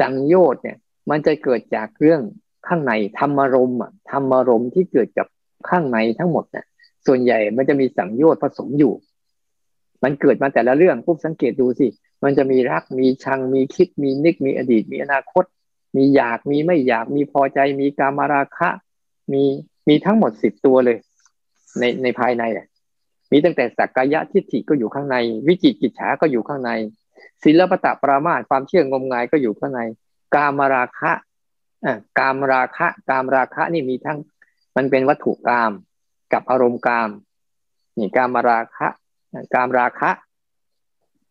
สังโยชน์เนี่ย มันจะเกิดจากเรื่องข้างในธรรมารมณ์ธรรมารมณ์ที่เกิดจากข้างในทั้งหมดเนี่ยส่วนใหญ่มันจะมีสังโยชน์ผสมอยู่ มันเกิดมาแต่ละเรื่องปุ๊บสังเกตดูสิ มันจะมีรัก มีชัง มีคิด มีนึก มีอดีต มีอนาคต มีอยาก มีไม่อยาก มีพอใจ มีกามาราคะ มี มีทั้งหมดสิบตัวเลย ในในภายในอะมีตั้งแต่สักกายะทิฏฐิก็อยู่ข้างใน วิจิกิจฉาก็อยู่ข้างใน ศิลปตะปรามาสความเชื่องมงายก็อยู่ข้างใน กามราคะอ่ากามราคะกามราคะนี่มีทั้ง มันเป็นวัตถุกาม กับอารมณ์กาม นี่กามราคะกามราคะ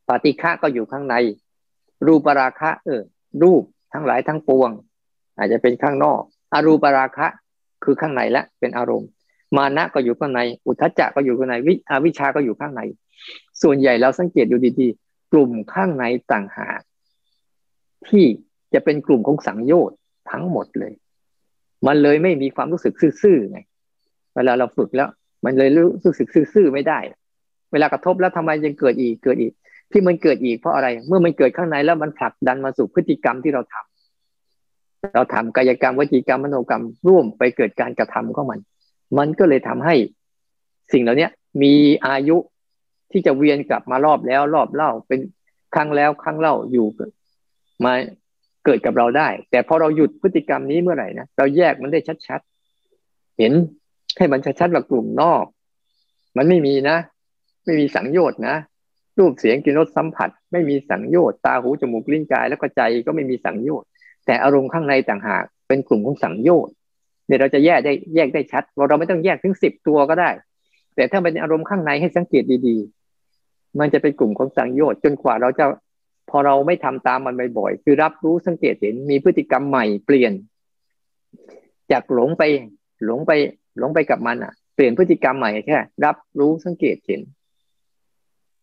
ปฏิฆะก็อยู่ข้างใน รูปราคะ เออ รูปทั้งหลายทั้งปวง อาจจะเป็นข้างนอก อรูปราคะ คือข้างในละเป็นอารมณ์ มานะก็อยู่ข้างใน อุทจจะก็อยู่ข้างในวิอวิชาก็อยู่ข้างใน ส่วนใหญ่เราสังเกตดูดีๆ กลุ่มข้างในต่างหากที่จะเป็นกลุ่มของสังโยชน์ทั้งหมดเลย มันเลยไม่มีความรู้สึกซื่อๆไงเวลาเราฝึกแล้ว มันเลยรู้สึกซื่อๆไม่ได้ เวลากระทบแล้วทำไมยังเกิดอีกเกิดอีก ที่มันเกิดอีกเพราะอะไร เมื่อมันเกิดข้างในแล้วมันผลักดันมาสู่พฤติกรรมที่เราทำเราทำกายกรรมวจีกรรมมโนกรรมร่วมไปเกิดการกระทำของมัน มันก็เลยทำให้สิ่งเหล่านี้มีอายุที่จะเวียนกลับมารอบแล้วรอบเล่าเป็นครั้งแล้วครั้งเล่าอยู่มาเกิดกับเราได้ แต่พอเราหยุดพฤติกรรมนี้เมื่อไหร่นะเราแยกมันได้ชัดๆเห็นให้มันชัดๆว่ากลุ่มนอก มันไม่มีนะ ไม่มีสังโยชน์นะรูปเสียงกลิ่นรสสัมผัส ไม่มีสังโยชน์ตาหูจมูกลิ้นกาย แล้วก็ใจก็ไม่มีสังโยชน์แต่อารมณ์ข้างในต่างหากเป็นกลุ่มของสังโยชน์ เนี่ยเราจะแยกได้แยกได้ชัดเราเราไม่ต้องแยกถึงสิบตัวก็ได้ แต่ถ้าเป็นอารมณ์ข้างในให้สังเกตดีๆ มันจะเป็นกลุ่มของสังโยชน์จนกว่าเราจะพอเราไม่ทำตามมันบ่อยๆคือรับรู้สังเกตเห็นมีพฤติกรรมใหม่เปลี่ยน จากหลงไปหลงไปหลงไปกับมันอะ เปลี่ยนพฤติกรรมใหม่แค่รับรู้สังเกตเห็น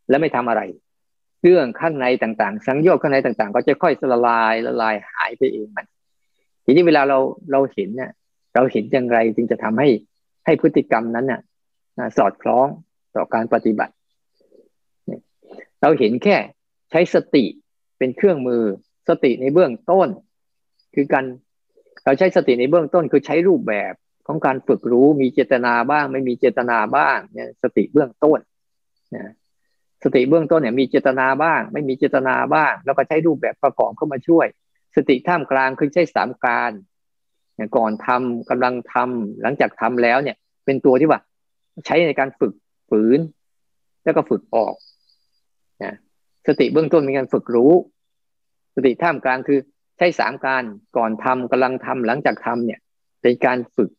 แล้วไม่ทำอะไร เรื่องข้างในต่างๆ สังโยชน์ข้างในต่างๆ ก็จะค่อยละลายละลายหายไปเองมัน ทีนี้เวลาเราเราเห็นเนี่ย เราเห็นอย่างไรจึงจะทำให้ให้พฤติกรรมนั้นน่ะสอดคล้องต่อการปฏิบัติ เราเห็นแค่ใช้สติเป็นเครื่องมือสติในเบื้องต้น คือการเราใช้สติในเบื้องต้นคือใช้รูปแบบของการฝึกรู้มีเจตนาบ้าง ไม่มีเจตนาบ้างเนี่ยสติเบื้องต้นนะสติเบื้องต้นเนี่ยมีเจตนาบ้าง ไม่มีเจตนาบ้าง แล้วก็ใช้รูปแบบประกอบเข้ามาช่วย สติท่ามกลางคือใช้สามการ ก่อนทำกำลังทำหลังจากทำแล้วเนี่ย เป็นตัวที่ว่า ใช้ในการฝึกฝืน แล้วก็ฝึกออกนะสติเบื้องต้นเป็นการฝึกรู้ สติท่ามกลางคือใช้สามการก่อนทำกำลังทำหลังจากทำเนี่ย เป็นการฝึก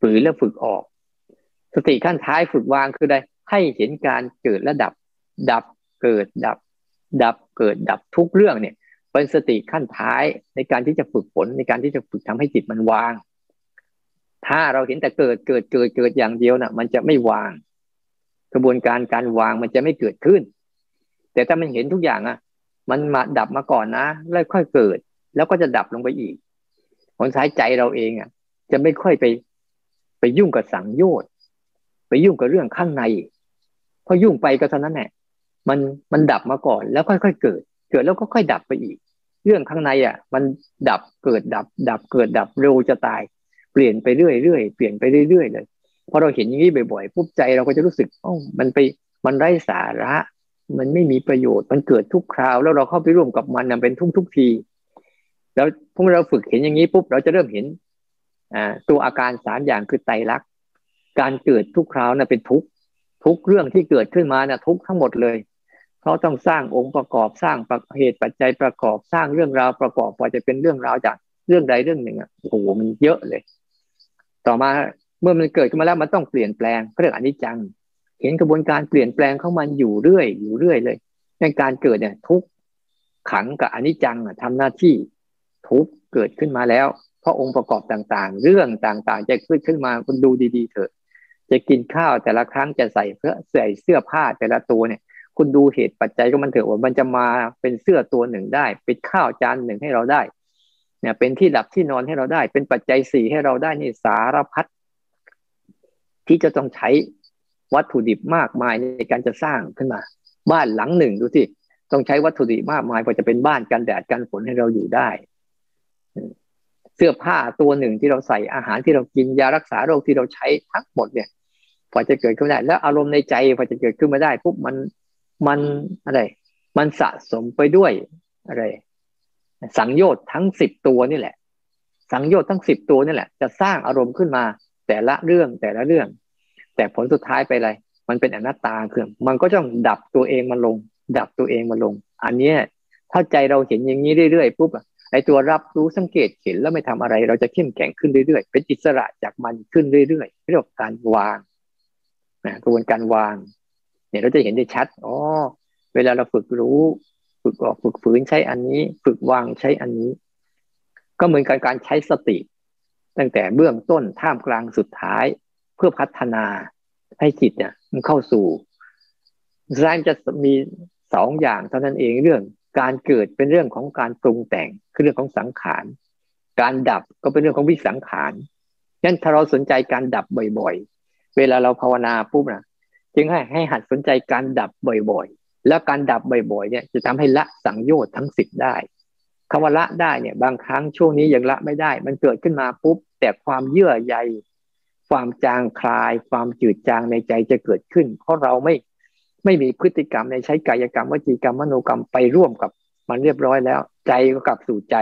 ฝืนแล้วฝึกออก สติขั้นท้ายฝึกวางคือได้ให้เห็นการเกิดและดับ ดับเกิดดับ ดับเกิดดับทุกเรื่องเนี่ย เป็นสติขั้นท้ายในการที่จะฝึกฝนในการที่จะฝึกทำให้จิตมันวาง ถ้าเราเห็นแต่เกิดเกิดเกิดเกิดอย่างเดียวนะ่ะ มันจะไม่วาง กระบวนการการวางมันจะไม่เกิดขึ้น แต่ถ้ามันเห็นทุกอย่างอะ มันมาดับมาก่อนนะแล้วค่อยเกิด แล้วก็จะดับลงไปอีกผลท้ายใจเราเองอะ จะไม่ค่อยไปไปยุ่งกับสังโยชน์ไปยุ่งกับเรื่องข้างในพอยุ่งไปก็เท่านั้นแหละมันมันดับมาก่อนแล้วค่อยๆเกิด เกิดแล้วก็ค่อยดับไปอีก เรื่องข้างในอะ มันดับเกิดดับ ดับเกิดดับเร็วจะตาย เปลี่ยนไปเรื่อยๆเปลี่ยนไปเรื่อยๆเลยพอเราเห็นอย่างนี้บ่อยๆปุ๊บใจเราก็จะรู้สึกอ๋อมันไปมันไร้สาระ มันไม่มีประโยชน์มันเกิดทุกคราว แล้วเราเข้าไปร่วมกับมันเป็นทุกทุกที แล้วพวกเราฝึกเห็นอย่างนี้ปุ๊บเราจะเริ่มเห็นอ่าตัวอาการสามอย่างคือไตรลักษณ์การเกิดทุกคราวนะ่ะเป็นทุกทุกเรื่องที่เกิดขึ้นมานะ่ะทุกทั้งหมดเลย เพราต้องสร้างองค์ประกอบสร้างเหตุปัจจัยประกอบสร้างเรื่องราวประกอบพอจะเป็นเรื่องราวจากเรื่องใดเรื่องหนึ่งอะโอ้โหมันเยอะเลย ต่อมาเมื่อมันเกิดขึ้นมาแล้วมันต้องเปลี่ยนแปลงเรื่องอนิจจัง เห็นกระบวนการเปลี่ยนแปลงเข้ามันอยู่เรื่อยอยู่เรื่อยเลย ในการเกิดเนี่ยทุกขังกับอนิจจังทำหน้าที่ทุกเกิดขึ้นมาแล้ว เพราะองค์ประกอบต่างๆ เรื่องต่างๆ จะขึ้นขึ้นมาคุณดูดีๆเถอะ จะกินข้าวแต่ละครั้งจะใส่เพื่อใส่เสื้อผ้าแต่ละตัวเนี่ย คุณดูเหตุปัจจัยก็มันเถอะว่ามันจะมาเป็นเสื้อตัวหนึ่งได้ เป็นข้าวจานหนึ่งให้เราได้ เนี่ย เป็นที่หลับที่นอนให้เราได้ เป็นปัจจัยสี่ให้เราได้นี่สารพัดที่จะต้องใช้วัตถุดิบมากมายในการจะสร้างขึ้นมา บ้านหลังหนึ่งดูสิต้องใช้วัตถุดิบมากมายกว่าจะเป็นบ้านกันแดดกันฝนให้เราอยู่ได้ เสื้อผ้าตัวหนึ่งที่เราใส่อาหารที่เรากินยารักษาโรคที่เราใช้ทั้งหมดเนี่ยพอจะเกิดขึ้นได้ แล้วอารมณ์ในใจพอจะเกิดขึ้นมาได้ปุ๊บมัน มันอะไร มันสะสมไปด้วยอะไร สังโยชน์ทั้งสิบตัวนี่แหละ สังโยชน์ทั้งสิบตัวนี่แหละ จะสร้างอารมณ์ขึ้นมา แต่ละเรื่องแต่ละเรื่อง แต่ผลสุดท้ายไปอะไร มันเป็นอนัตตาคือมันก็ต้องดับตัวเองมาลง ดับตัวเองมาลง อันนี้ถ้าใจเราเห็นอย่างนี้เรื่อยๆปุ๊บไอตัวรับรู้สังเกตเห็นแล้วไม่ทำอะไร เราจะเข้มแข็งขึ้นเรื่อยๆ เป็นอิสระจากมันขึ้นเรื่อยๆเรียกว่าการวางนะกระบวนการวาง เนี่ยเราจะเห็นได้ชัดอ๋อเวลาเราฝึกรู้ ฝึกออกฝึกฝืนใช้อันนี้ ฝึกวางใช้อันนี้ ก็เหมือนกับการใช้สติ ตั้งแต่เบื้องต้นท่ามกลางสุดท้าย เพื่อพัฒนาให้จิตเนี่ยมันเข้าสู่ร้ายจะมีสองอย่างเท่านั้นเองเรื่องการเกิดเป็นเรื่องของการปรุงแต่งคือเรื่องของสังขาร การดับก็เป็นเรื่องของวิสังขารงั้นถ้าเราสนใจการดับบ่อยๆ เวลาเราภาวนาปุ๊บนะ จึงให้ให้หัดสนใจการดับบ่อยๆ แล้วการดับบ่อยๆเนี่ยจะทำให้ละสังโยชน์ทั้งสิบได้คำว่าละได้เนี่ยบางครั้งช่วงนี้ยังละไม่ได้ มันเกิดขึ้นมาปุ๊บ แต่ความเยื่อใย ความจางคลาย ความจืดจางในใจจะเกิดขึ้น เพราะเราไม่ไม่มีพฤติกรรมในใช้กายกรรมวจีกรรมมโนกรรมไปร่วมกับมันเรียบร้อยแล้ว ใจก็กลับสู่ใจ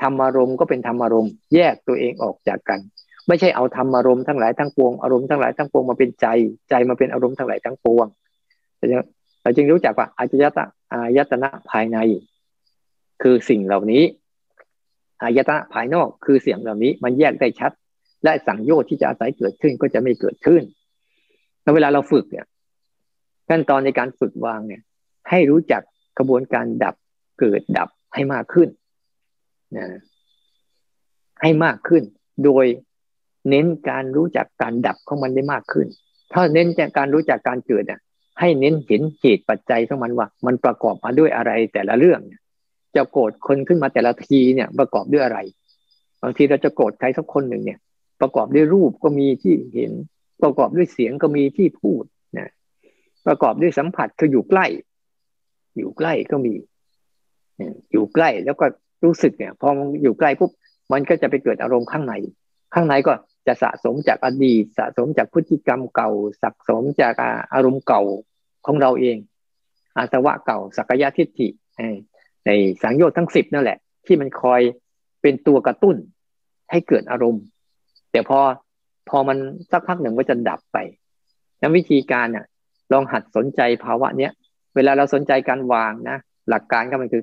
ธรรมารมณ์ก็เป็นธรรมารมณ์แยกตัวเองออกจากกัน ไม่ใช่เอาธรรมารมณ์ทั้งหลายทั้งปวงอารมณ์ทั้งหลายทั้งปวงมาเป็นใจ ใจมาเป็นอารมณ์ทั้งหลายทั้งปวงเราจึงรู้จักว่าอายตนะอายตนะภายใน คือสิ่งเหล่านี้อายตนะภายนอกคือเสียงเหล่านี้ มันแยกได้ชัด และสังโยชน์ที่จะอาศัยเกิดขึ้นก็จะไม่เกิดขึ้นแล้วเวลาเราฝึกเนี่ยขั้นตอนในการฝึกวางเนี่ย ให้รู้จักกระบวนการดับเกิดดับให้มากขึ้นนะให้มากขึ้น โดย เน้นการรู้จักการดับของมันได้มากขึ้น ถ้าเน้นจากการรู้จักการเกิดอะให้เน้นเห็นเหตุปัจจัยของมันว่า มันประกอบมาด้วยอะไรแต่ละเรื่องจะโกรธคนขึ้นมาแต่ละทีเนี่ยประกอบด้วยอะไรบางทีเราจะโกรธใครสักคนหนึ่งเนี่ย ประกอบด้วยรูปก็มีที่เห็น ประกอบด้วยเสียงก็มีที่พูดนะประกอบด้วยสัมผัสคืออยู่ใกล้ อยู่ใกล้ก็มีอยู่ใกล้แล้วก็รู้สึกเนี่ยพอมันอยู่ใกล้ปุ๊บมันก็จะไปเกิดอารมณ์ข้างใน ข้างในก็จะสะสมจากอดีต สะสมจากพฤติกรรมเก่าสะสมจากอารมณ์เก่าของเราเอง อาสวะเก่าสักยะทิฏฐิในสังโยชน์ทั้งสิบนั่นแหละ ที่มันคอยเป็นตัวกระตุ้นให้เกิดอารมณ์ แต่พอพอมันสักพักหนึ่งก็จะดับไปนั้นวิธีการน่ะ ลองหัดสนใจภาวะเนี้ยเวลาเราสนใจการวางนะหลักการก็มันคือ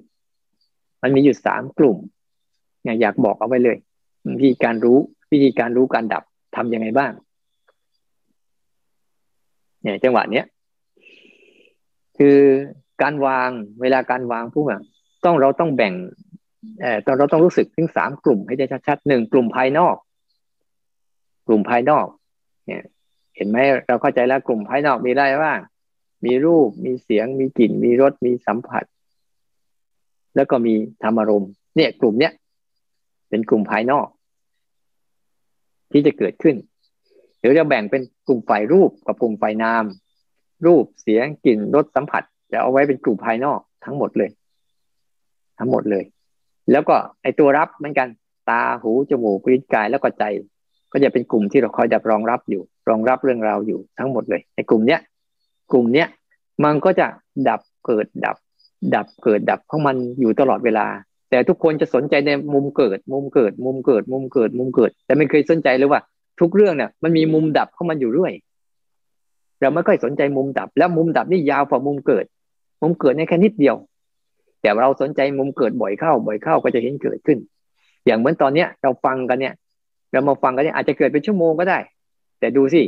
มันมีอยู่สามกลุ่มอยากบอกเอาไว้เลยวิธีการรู้ วิธีการรู้การดับทำยังไงบ้างเนี่ยจังหวะเนี้ยคือการวางเวลาการวางผู้แบบต้องเราต้องแบ่งเอ่อตอนเราต้องรู้สึกถึงสามกลุ่มให้ได้ชัดๆหนึ่งกลุ่มภายนอก กลุ่มภายนอก เนี่ย เห็นไหมเราเข้าใจแล้วกลุ่มภายนอกมีอะไรบ้างมีรูปมีเสียง มีกลิ่น มีรสมีสัมผัส แล้วก็มีธรรมารมณ์เนี่ย กลุ่มเนี้ยเป็นกลุ่มภายนอก ที่จะเกิดขึ้นเดี๋ยวจะแบ่งเป็นกลุ่มฝ่ายรูปกับกลุ่มฝ่ายนาม รูปเสียงกลิ่นรสสัมผัส จะเอาไว้เป็นกลุ่มภายนอกทั้งหมดเลย ทั้งหมดเลย แล้วก็ไอตัวรับเหมือนกัน ตาหูจมูกลิ้นกายแล้วก็ใจ ก็จะเป็นกลุ่มที่เราคอยดับรองรับอยู่ รองรับเรื่องราวอยู่ทั้งหมดเลยในกลุ่มเนี้ยกลุ่มเนี้ยมันก็จะดับเกิดดับ ดับเกิดดับของมันอยู่ตลอดเวลา แต่ทุกคนจะสนใจในมุมเกิด มุมเกิด มุมเกิด มุมเกิด มุมเกิด แต่ไม่เคยสนใจเลยว่า ทุกเรื่องเนี่ยมันมีมุมดับเข้ามันอยู่ด้วยเราไม่ค่อยสนใจมุมดับ แล้วมุมดับนี่ยาวกว่ามุมเกิด มุมเกิดในแค่นิดเดียว แต่เราสนใจมุมเกิดบ่อยเข้า บ่อยเข้าก็จะเห็นเกิดขึ้น อย่างเหมือนตอนเนี้ย เราฟังกันเนี่ย เรามาฟังกันเนี่ยอาจจะเกิดเป็นชั่วโมงก็ได้ แต่ดูสิ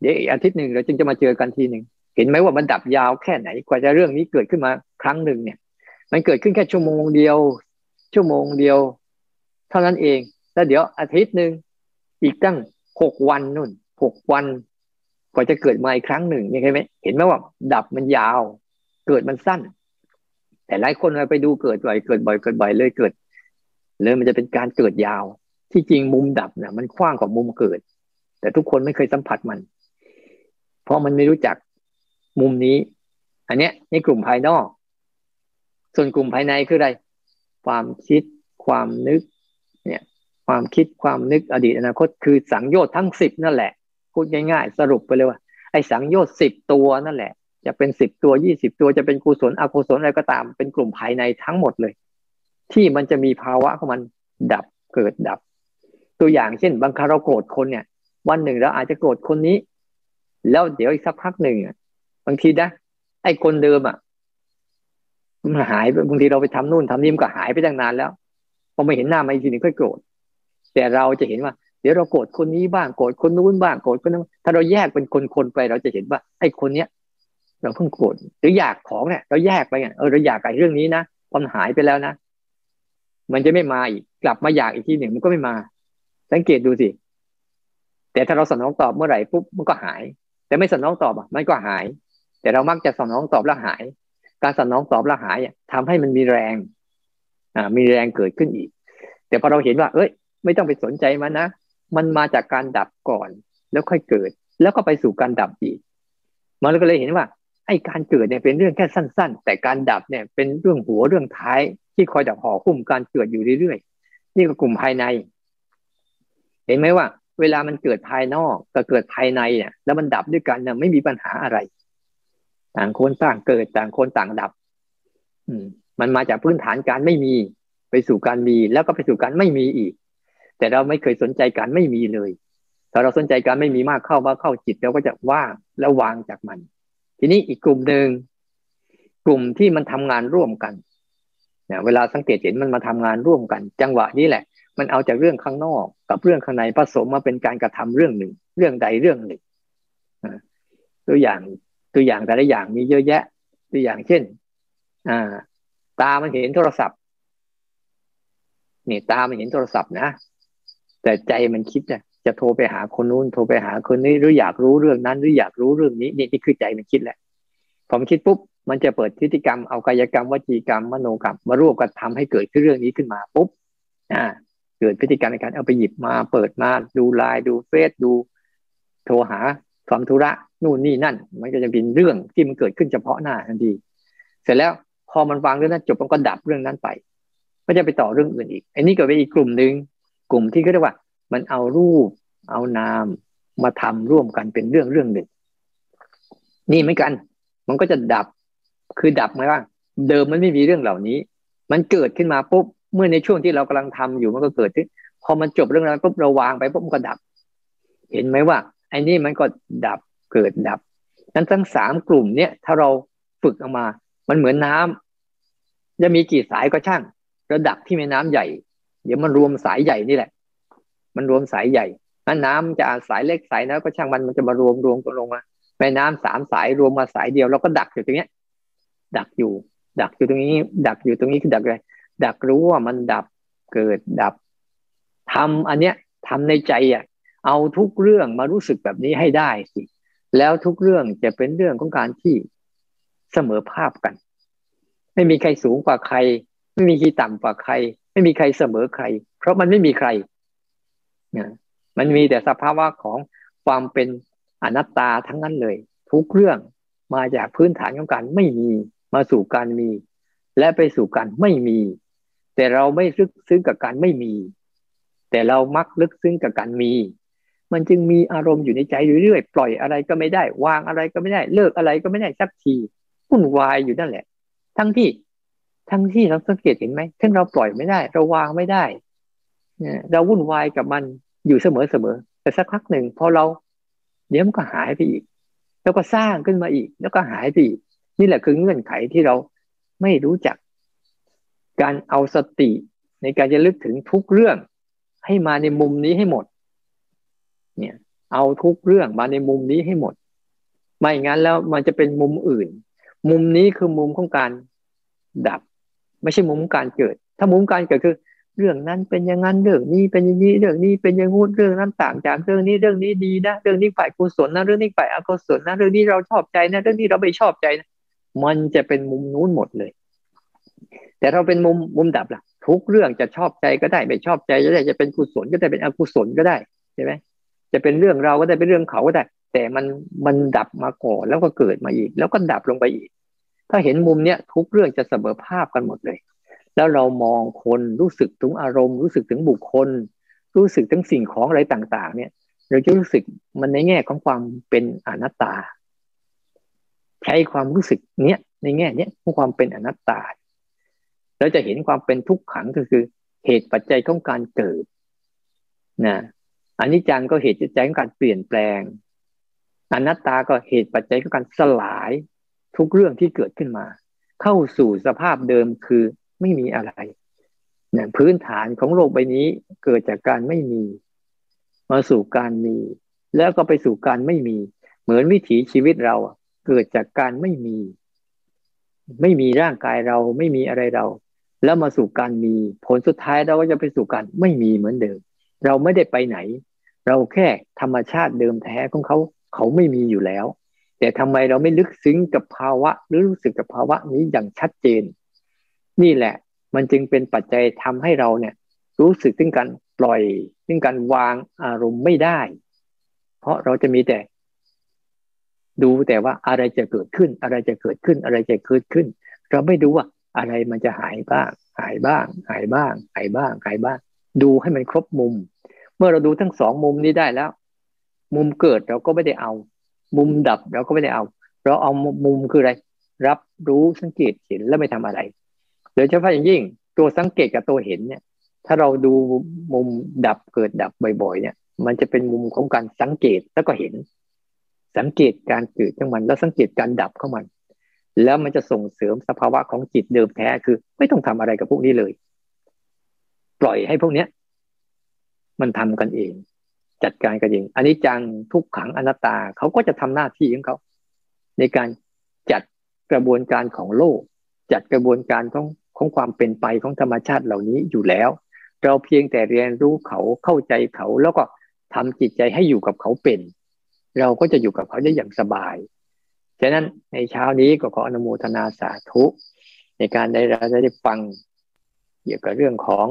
เดี๋ยวอีกอาทิตย์หนึ่งเราจึงจะมาเจอกันทีหนึ่งเห็นไหมว่ามันดับยาวแค่ไหนกว่าจะเรื่องนี้เกิดขึ้นมาครั้งหนึ่งเนี่ย มันเกิดขึ้นแค่ชั่วโมงเดียว ชั่วโมงเดียว เท่านั้นเอง แล้วเดี๋ยวอาทิตย์หนึ่งอีกตั้งหกวันนู่นหกวันกว่าจะเกิดมาอีกครั้งหนึ่งนี่เห็นไหมเห็นไหมว่า ดับมันยาว เกิดมันสั้น แต่หลายคนไปดูเกิดบ่อยเกิดบ่อยเกิดบ่อยเลยเกิดเลยมันจะเป็นการเกิดยาว ที่จริงมุมดับเนี่ยมันกว้างกว่ามุมเกิด แต่ทุกคนไม่เคยสัมผัสมัน เพราะมันไม่รู้จักมุมนี้ อันเนี้ยในกลุ่มภายนอก ส่วนกลุ่มภายในคืออะไร ความคิดความนึกเนี่ยความคิดความนึกอดีตอนาคตคือสังโยชน์ทั้งสิบนั่นแหละ พูดง่าย ๆ สรุปไปเลยว่าไอ้สังโยชน์สิบตัวนั่นแหละ จะเป็นสิบตัวยี่สิบตัวจะเป็นกุศลอกุศลอะไรก็ตามเป็นกลุ่มภายในทั้งหมดเลย ที่มันจะมีภาวะของมันดับเกิดดับ ตัวอย่างเช่น บางครั้งเราโกรธคนเนี่ย วันหนึ่งเราอาจจะโกรธคนนี้ แล้วเดี๋ยวอีกสักพักหนึ่งบางทีนะไอ้คนเดิมอะ มันหายไปบางทีเราไปทำนู่นทำนี่มันก็หายไปตั้งนานแล้วพอไม่เห็นหน้ามาอีกทีนึงค่อยโกรธแต่เราจะเห็นว่า เดี๋ยวเราโกรธคนนี้บ้างโกรธคนนู้นบ้างโกรธคนนั้นถ้าเราแยกเป็นคนๆไป เราจะเห็นว่าไอ้คนเนี้ยเราเพิ่งโกรธหรืออยากของเนี่ย เราแยกไปเออเราอยากไอ้เรื่องนี้นะมันหายไปแล้วนะมันจะไม่มาอีกกลับมาอยากอีกทีหนึ่งมันก็ไม่มา สังเกตดูสิแต่ถ้าเราสนองตอบเมื่อไหร่ปุ๊บมันก็หาย แต่ไม่สนองตอบอะมันก็หาย แต่เรามักจะสนองตอบแล้วหาย การสนองตอบแล้วหายทำให้มันมีแรงอ่ามีแรงเกิดขึ้นอีก แต่พอเราเห็นว่า เอ้ย ไม่ต้องไปสนใจมันนะมันมาจากการดับก่อน แล้วค่อยเกิด แล้วก็ไปสู่การดับอีก มันก็เลยเห็นว่าไอ้การเกิดเนี่ยเป็นเรื่องแค่สั้น ๆ แต่การดับเนี่ยเป็นเรื่องหัวเรื่องท้ายที่คอยจะห่อหุ้มการเกิดอยู่เรื่อยๆนี่ก็กลุ่มภายใน เห็นไหมว่า เวลามันเกิดภายนอกกับเกิดภายในเนี่ยแล้วมันดับด้วยกันเนี่ยไม่มีปัญหาอะไร ต่างคนต่างเกิดต่างคนต่างดับ อืม มันมาจากพื้นฐานการไม่มีไปสู่การมีแล้วก็ไปสู่การไม่มีอีก แต่เราไม่เคยสนใจการไม่มีเลย ถ้าเราสนใจการไม่มีมากเข้ามาเข้าจิตเราก็จะว่างแล้ววางจากมัน ทีนี้อีกกลุ่มหนึ่งกลุ่มที่มันทำงานร่วมกันเนี่ยเวลาสังเกตเห็นมันมาทำงานร่วมกัน จังหวะนี้แหละ มันเอาจากเรื่องข้างนอก กับเรื่องข้างในผสมมาเป็นการกระทำเรื่องหนึ่ง เรื่องใดเรื่องหนึ่งตัวอย่าง ตัวอย่างแต่ละอย่างมีเยอะแยะ ตัวอย่างเช่น อ่า ตามันเห็นโทรศัพท์นี่ตามันเห็นโทรศัพท์นะ แต่ใจมันคิดเนี่ยจะโทรไปหาคนนู้นโทรไปหาคนนี้หรืออยากรู้เรื่องนั้น หรืออยากรู้เรื่องนี้นี่นี่คือใจมันคิดแหละพอมันคิดปุ๊บมันจะเปิดพฤติกรรมเอากายกรรมวจีกรรมมโนกรรมมารวบกันทำให้เกิดขึ้นเรื่องนี้ขึ้นมาปุ๊บอ่าเกิดพฤติกรรมในการเอาไปหยิบมาเปิดมาดูไลน์ดูเฟซดู โทรหาความธุระ นู่นนี่นั่น มันก็จะเป็นเรื่องที่มันเกิดขึ้นเฉพาะหน้าทันทีเสร็จแล้วพอมันวางเรื่องนั้นจบมันก็ดับเรื่องนั้นไปไม่จะไปต่อเรื่องอื่นอีกอันนี้ก็เป็นอีกกลุ่มหนึ่งกลุ่มที่เขาเรียกว่า มันเอารูป เอานามมาทำร่วมกันเป็นเรื่องเรื่องหนึ่ง นี่เหมือนกัน มันก็จะดับคือดับไหมว่า เดิมมันไม่มีเรื่องเหล่านี้ มันเกิดขึ้นมาปุ๊บเมื่อในช่วงที่เรากำลังทำอยู่มันก็เกิดขึ้นพอมันจบเรื่องนั้นปุ๊บเราวางไปปุ๊บมันก็ดับ เห็นไหมว่าไอ้นี่มันก็ดับ เกิดดับ นั้นทั้งสามกลุ่มเนี้ยถ้าเราฝึกออกมา มันเหมือนน้ำจะมีกี่สายก็ช่าง ระดับที่แม่น้ำใหญ่ เดี๋ยวมันรวมสายใหญ่นี่แหละ มันรวมสายใหญ่นั้นน้ำจะสายเล็กสายน้อยก็ช่างมันมันจะมารวมรวมกันลงมาแม่น้ำสามสายรวมมาสายเดียวเราก็ดักอยู่ตรงนี้ดักอยู่ ดักอยู่ตรงนี้ ดักอยู่ตรงนี้คือดักอะไรดักรู้ว่ามันดับเกิดดับทำอันเนี้ยทำในใจอะ เอาทุกเรื่องมารู้สึกแบบนี้ให้ได้สิ แล้วทุกเรื่องจะเป็นเรื่องของการที่เสมอภาพกัน ไม่มีใครสูงกว่าใคร ไม่มีใครต่ำกว่าใคร ไม่มีใครเสมอใคร เพราะมันไม่มีใครนะมันมีแต่สภาวะของความเป็นอนัตตาทั้งนั้นเลย ทุกเรื่องมาจากพื้นฐานของการไม่มีมาสู่การมี และไปสู่การไม่มี แต่เราไม่ลึกซึ้งกับการไม่มี แต่เรามักลึกซึ้งกับการมี มันจึงมีอารมณ์อยู่ในใจเรื่อยๆปล่อยอะไรก็ไม่ได้ วางอะไรก็ไม่ได้ เลิกอะไรก็ไม่ได้สักทีวุ่นวายอยู่นั่นแหละ ทั้งที่ทั้งที่เราสังเกตเห็นไหมถ้าเราปล่อยไม่ได้ เราวางไม่ได้เนี่ยเราวุ่นวายกับมันอยู่เสมอๆแต่สักพักหนึ่งพอเราเดี๋ยวมันก็หายไปอีก แล้วก็สร้างขึ้นมาอีก แล้วก็หายไปอีก นี่แหละคือเงื่อนไขที่เราไม่รู้จัก การเอาสติในการจะลึกถึงทุกเรื่อง ให้มาในมุมนี้ให้หมด เนี่ย เอาทุกเรื่องมาในมุมนี้ให้หมด ไม่งั้นแล้วมันจะเป็นมุมอื่น มุมนี้คือมุมของการดับ ไม่ใช่มุมของการเกิด ถ้ามุมการเกิดคือ เรื่องนั้นเป็นอย่างนั้นเรื่องนี้เป็นอย่างนี้เรื่องนี้เป็นอย่างงู้นเรื่องนั้นต่างจากเรื่องนี้เรื่องนี้ดีนะเรื่องนี้ฝ่ายกุศลนะเรื่องนี้ฝ่ายอกุศลนะเรื่องนี้เราชอบใจนะเรื่องนี้เราไม่ชอบใจนะมันจะเป็นมุมนู้นหมดเลย แต่เราเป็นมุมมุมดับล่ะ ทุกเรื่องจะชอบใจก็ได้ ไม่ชอบใจก็ได้จะเป็นกุศลก็ได้เป็นอกุศลก็ได้ใช่ไหม จะเป็นเรื่องเราก็ได้เป็นเรื่องเขาก็ได้ แต่มันมันดับมาก่อนแล้วก็เกิดมาอีก แล้วก็ดับลงไปอีก ถ้าเห็นมุมเนี้ยทุกเรื่องจะเสมอภาพกันหมดเลย แล้วเรามองคนรู้สึกถึงอารมณ์ รู้สึกถึงบุคคล รู้สึกถึงสิ่งของอะไรต่าง ๆ เนี่ยเราจะรู้สึกมันในแง่ของความเป็นอนัตตา ใช้ความรู้สึกเนี้ยในแง่เนี้ยของความเป็นอนัตตาเราจะเห็นความเป็นทุกขังก็คือเหตุปัจจัยของการเกิดนะ อันนี้จังก็เหตุปัจจัยของการเปลี่ยนแปลงอนัตตาก็เหตุปัจจัยของการสลายทุกเรื่องที่เกิดขึ้นมา เข้าสู่สภาพเดิมคือไม่มีอะไรนะพื้นฐานของโลกใบนี้เกิดจากการไม่มี มาสู่การมี แล้วก็ไปสู่การไม่มี เหมือนวิถีชีวิตเราเกิดจากการไม่มี ไม่มีร่างกายเราไม่มีอะไรเรา แล้วมาสู่การมี ผลสุดท้ายเราก็จะไปสู่การไม่มีเหมือนเดิม เราไม่ได้ไปไหน เราแค่ธรรมชาติเดิมแท้ของเขาเขาไม่มีอยู่แล้ว แต่ทำไมเราไม่ลึกซึ้งกับภาวะ หรือรู้สึกกับภาวะนี้อย่างชัดเจน นี่แหละ มันจึงเป็นปัจจัยทำให้เราเนี่ย รู้สึกถึงการปล่อยถึงการวางอารมณ์ไม่ได้ เพราะเราจะมีแต่ ดูแต่ว่าอะไรจะเกิดขึ้น อะไรจะเกิดขึ้น อะไรจะเกิดขึ้น เราไม่ดูว่าอะไรมันจะหายบ้าง หายบ้าง หายบ้าง หายบ้าง หายบ้าง ดูให้มันครบมุม เมื่อเราดูทั้งสองมุมนี้ได้แล้ว มุมเกิดเราก็ไม่ได้เอา มุมดับเราก็ไม่ได้เอา เราเอามุมคืออะไร รับรู้สังเกตเห็นแล้วไม่ทำอะไรโดยเฉพาะอย่างยิ่ง ตัวสังเกตกับตัวเห็นเนี่ย ถ้าเราดูมุมดับเกิดดับบ่อยๆเนี่ย มันจะเป็นมุมของการสังเกตแล้วก็เห็น สังเกตการเกิดของมัน แล้วสังเกตการดับของมัน แล้วมันจะส่งเสริมสภาวะของจิตเดิมแท้คือ ไม่ต้องทำอะไรกับพวกนี้เลย ปล่อยให้พวกเนี้ย มันทำกันเอง จัดการกันเองอันนี้จังทุกขังอนัตตาเขาก็จะทำหน้าที่ของเขาในการจัดกระบวนการของโลก จัดกระบวนการของของความเป็นไปของธรรมชาติเหล่านี้อยู่แล้ว เราเพียงแต่เรียนรู้เขาเข้าใจเขาแล้วก็ทำจิตใจให้อยู่กับเขาเป็น เราก็จะอยู่กับเขาได้อย่างสบายฉะนั้นในเช้านี้ก็ขออนุโมทนาสาธุ ในการได้เราได้ฟัง เกี่ยวกับเรื่องของ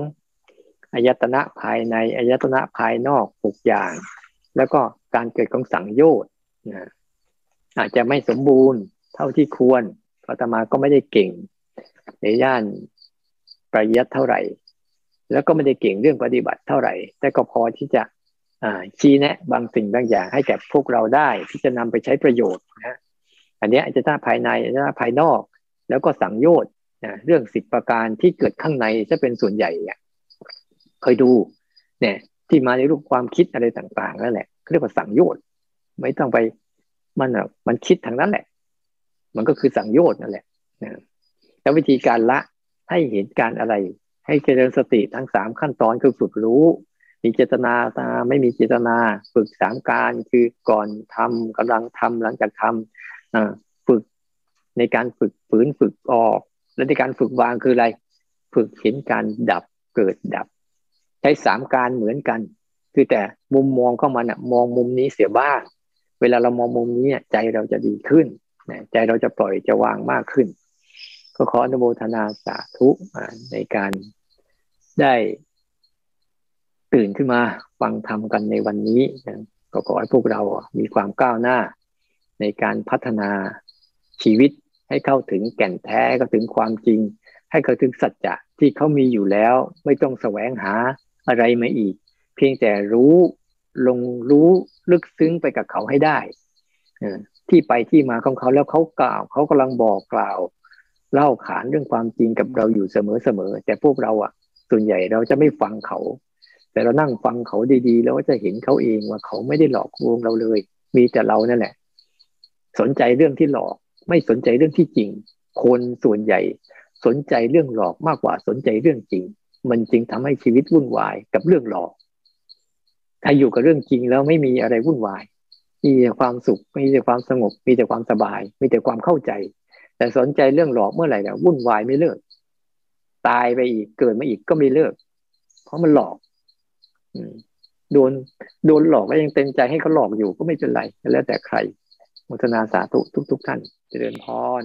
อายตนะภายในอายตนะภายนอกหกอย่าง แล้วก็การเกิดของสังโยชน์นะอาจจะไม่สมบูรณ์เท่าที่ควรอาตมาก็ไม่ได้เก่งในย่านประยัดเท่าไหร่ แล้วก็ไม่ได้เก่งเรื่องปฏิบัติเท่าไหร่ แต่ก็พอที่จะชี้แนะ บางสิ่งบางอย่างให้แก่พวกเราได้ที่จะนำไปใช้ประโยชน์นะอันนี้อาจจะท่าภายในอาจจะภายนอก แล้วก็สังโยชน์นะเรื่องสิบประการที่เกิดข้างในจะเป็นส่วนใหญ่ เคยดูเนี่ยที่มาในรูปความคิดอะไรต่างๆนั่นแหละเรียกว่าสังโยชน์ไม่ต้องไปมันมันคิดทางนั้นแหละ มันก็คือสังโยชน์นั่นแหละนะแล้ววิธีการละให้เห็นการอะไร ให้เจริญสติทั้งสามขั้นตอนคือฝึกรู้ มีเจตนาตาไม่มีเจตนา ฝึกสามการคือก่อนทำกำลังทำหลังจากทำฝึกในการฝึกฝืนฝึกออก และในการฝึกวางคืออะไร ฝึกเห็นการดับเกิดดับ ใช้สามการเหมือนกัน คือแต่มุมมองเข้ามานี่ยมองมุมนี้เสียบ้าง เวลาเรามองมุมนี้ใจเราจะดีขึ้นใจเราจะปล่อยจะวางมากขึ้น ก็ขออนุโมทนาสาธุในการได้ตื่นขึ้นมาฟังธรรมกันในวันนี้ก็ขอให้พวกเรามีความก้าวหน้า ในการพัฒนาชีวิตให้เข้าถึงแก่นแท้ก็ถึงความจริง ให้เข้าถึงสัจจะที่เขามีอยู่แล้ว ไม่ต้องแสวงหา อะไรมาอีก เพียงแต่รู้ลงรู้ลึกซึ้งไปกับเขาให้ได้ที่ไปที่มาของเขาแล้วเขากล่าว เขากำลังบอกกล่าว เล่าขานเรื่องความจริงกับเราอยู่เสมอๆแต่พวกเราอะ ส่วนใหญ่เราจะไม่ฟังเขา แต่เรานั่งฟังเขาดีๆ แล้วก็จะเห็นเขาเองว่าเขาไม่ได้หลอกลวงเราเลย มีแต่เรานั่นแหละ สนใจเรื่องที่หลอก ไม่สนใจเรื่องที่จริง คนส่วนใหญ่ สนใจเรื่องหลอกมากกว่าสนใจเรื่องจริง มันจึงทำให้ชีวิตวุ่นวายกับเรื่องหลอกถ้าอยู่กับเรื่องจริงแล้วไม่มีอะไรวุ่นวายมีแต่ความสุข มีแต่ความสงบ มีแต่ความสบาย มีแต่ความเข้าใจ แต่สนใจเรื่องหลอกเมื่อไหร่เนี่ยวุ่นวายไม่เลิก ตายไปอีกเกิดมาอีกก็ไม่เลิก เพราะมันหลอกโดนโดนหลอกแล้วยังเต็มใจให้เขาหลอกอยู่ก็ไม่เป็นไร แล้วแต่ใครมุทนาสาธุทุก ๆ ท่านเจริญพร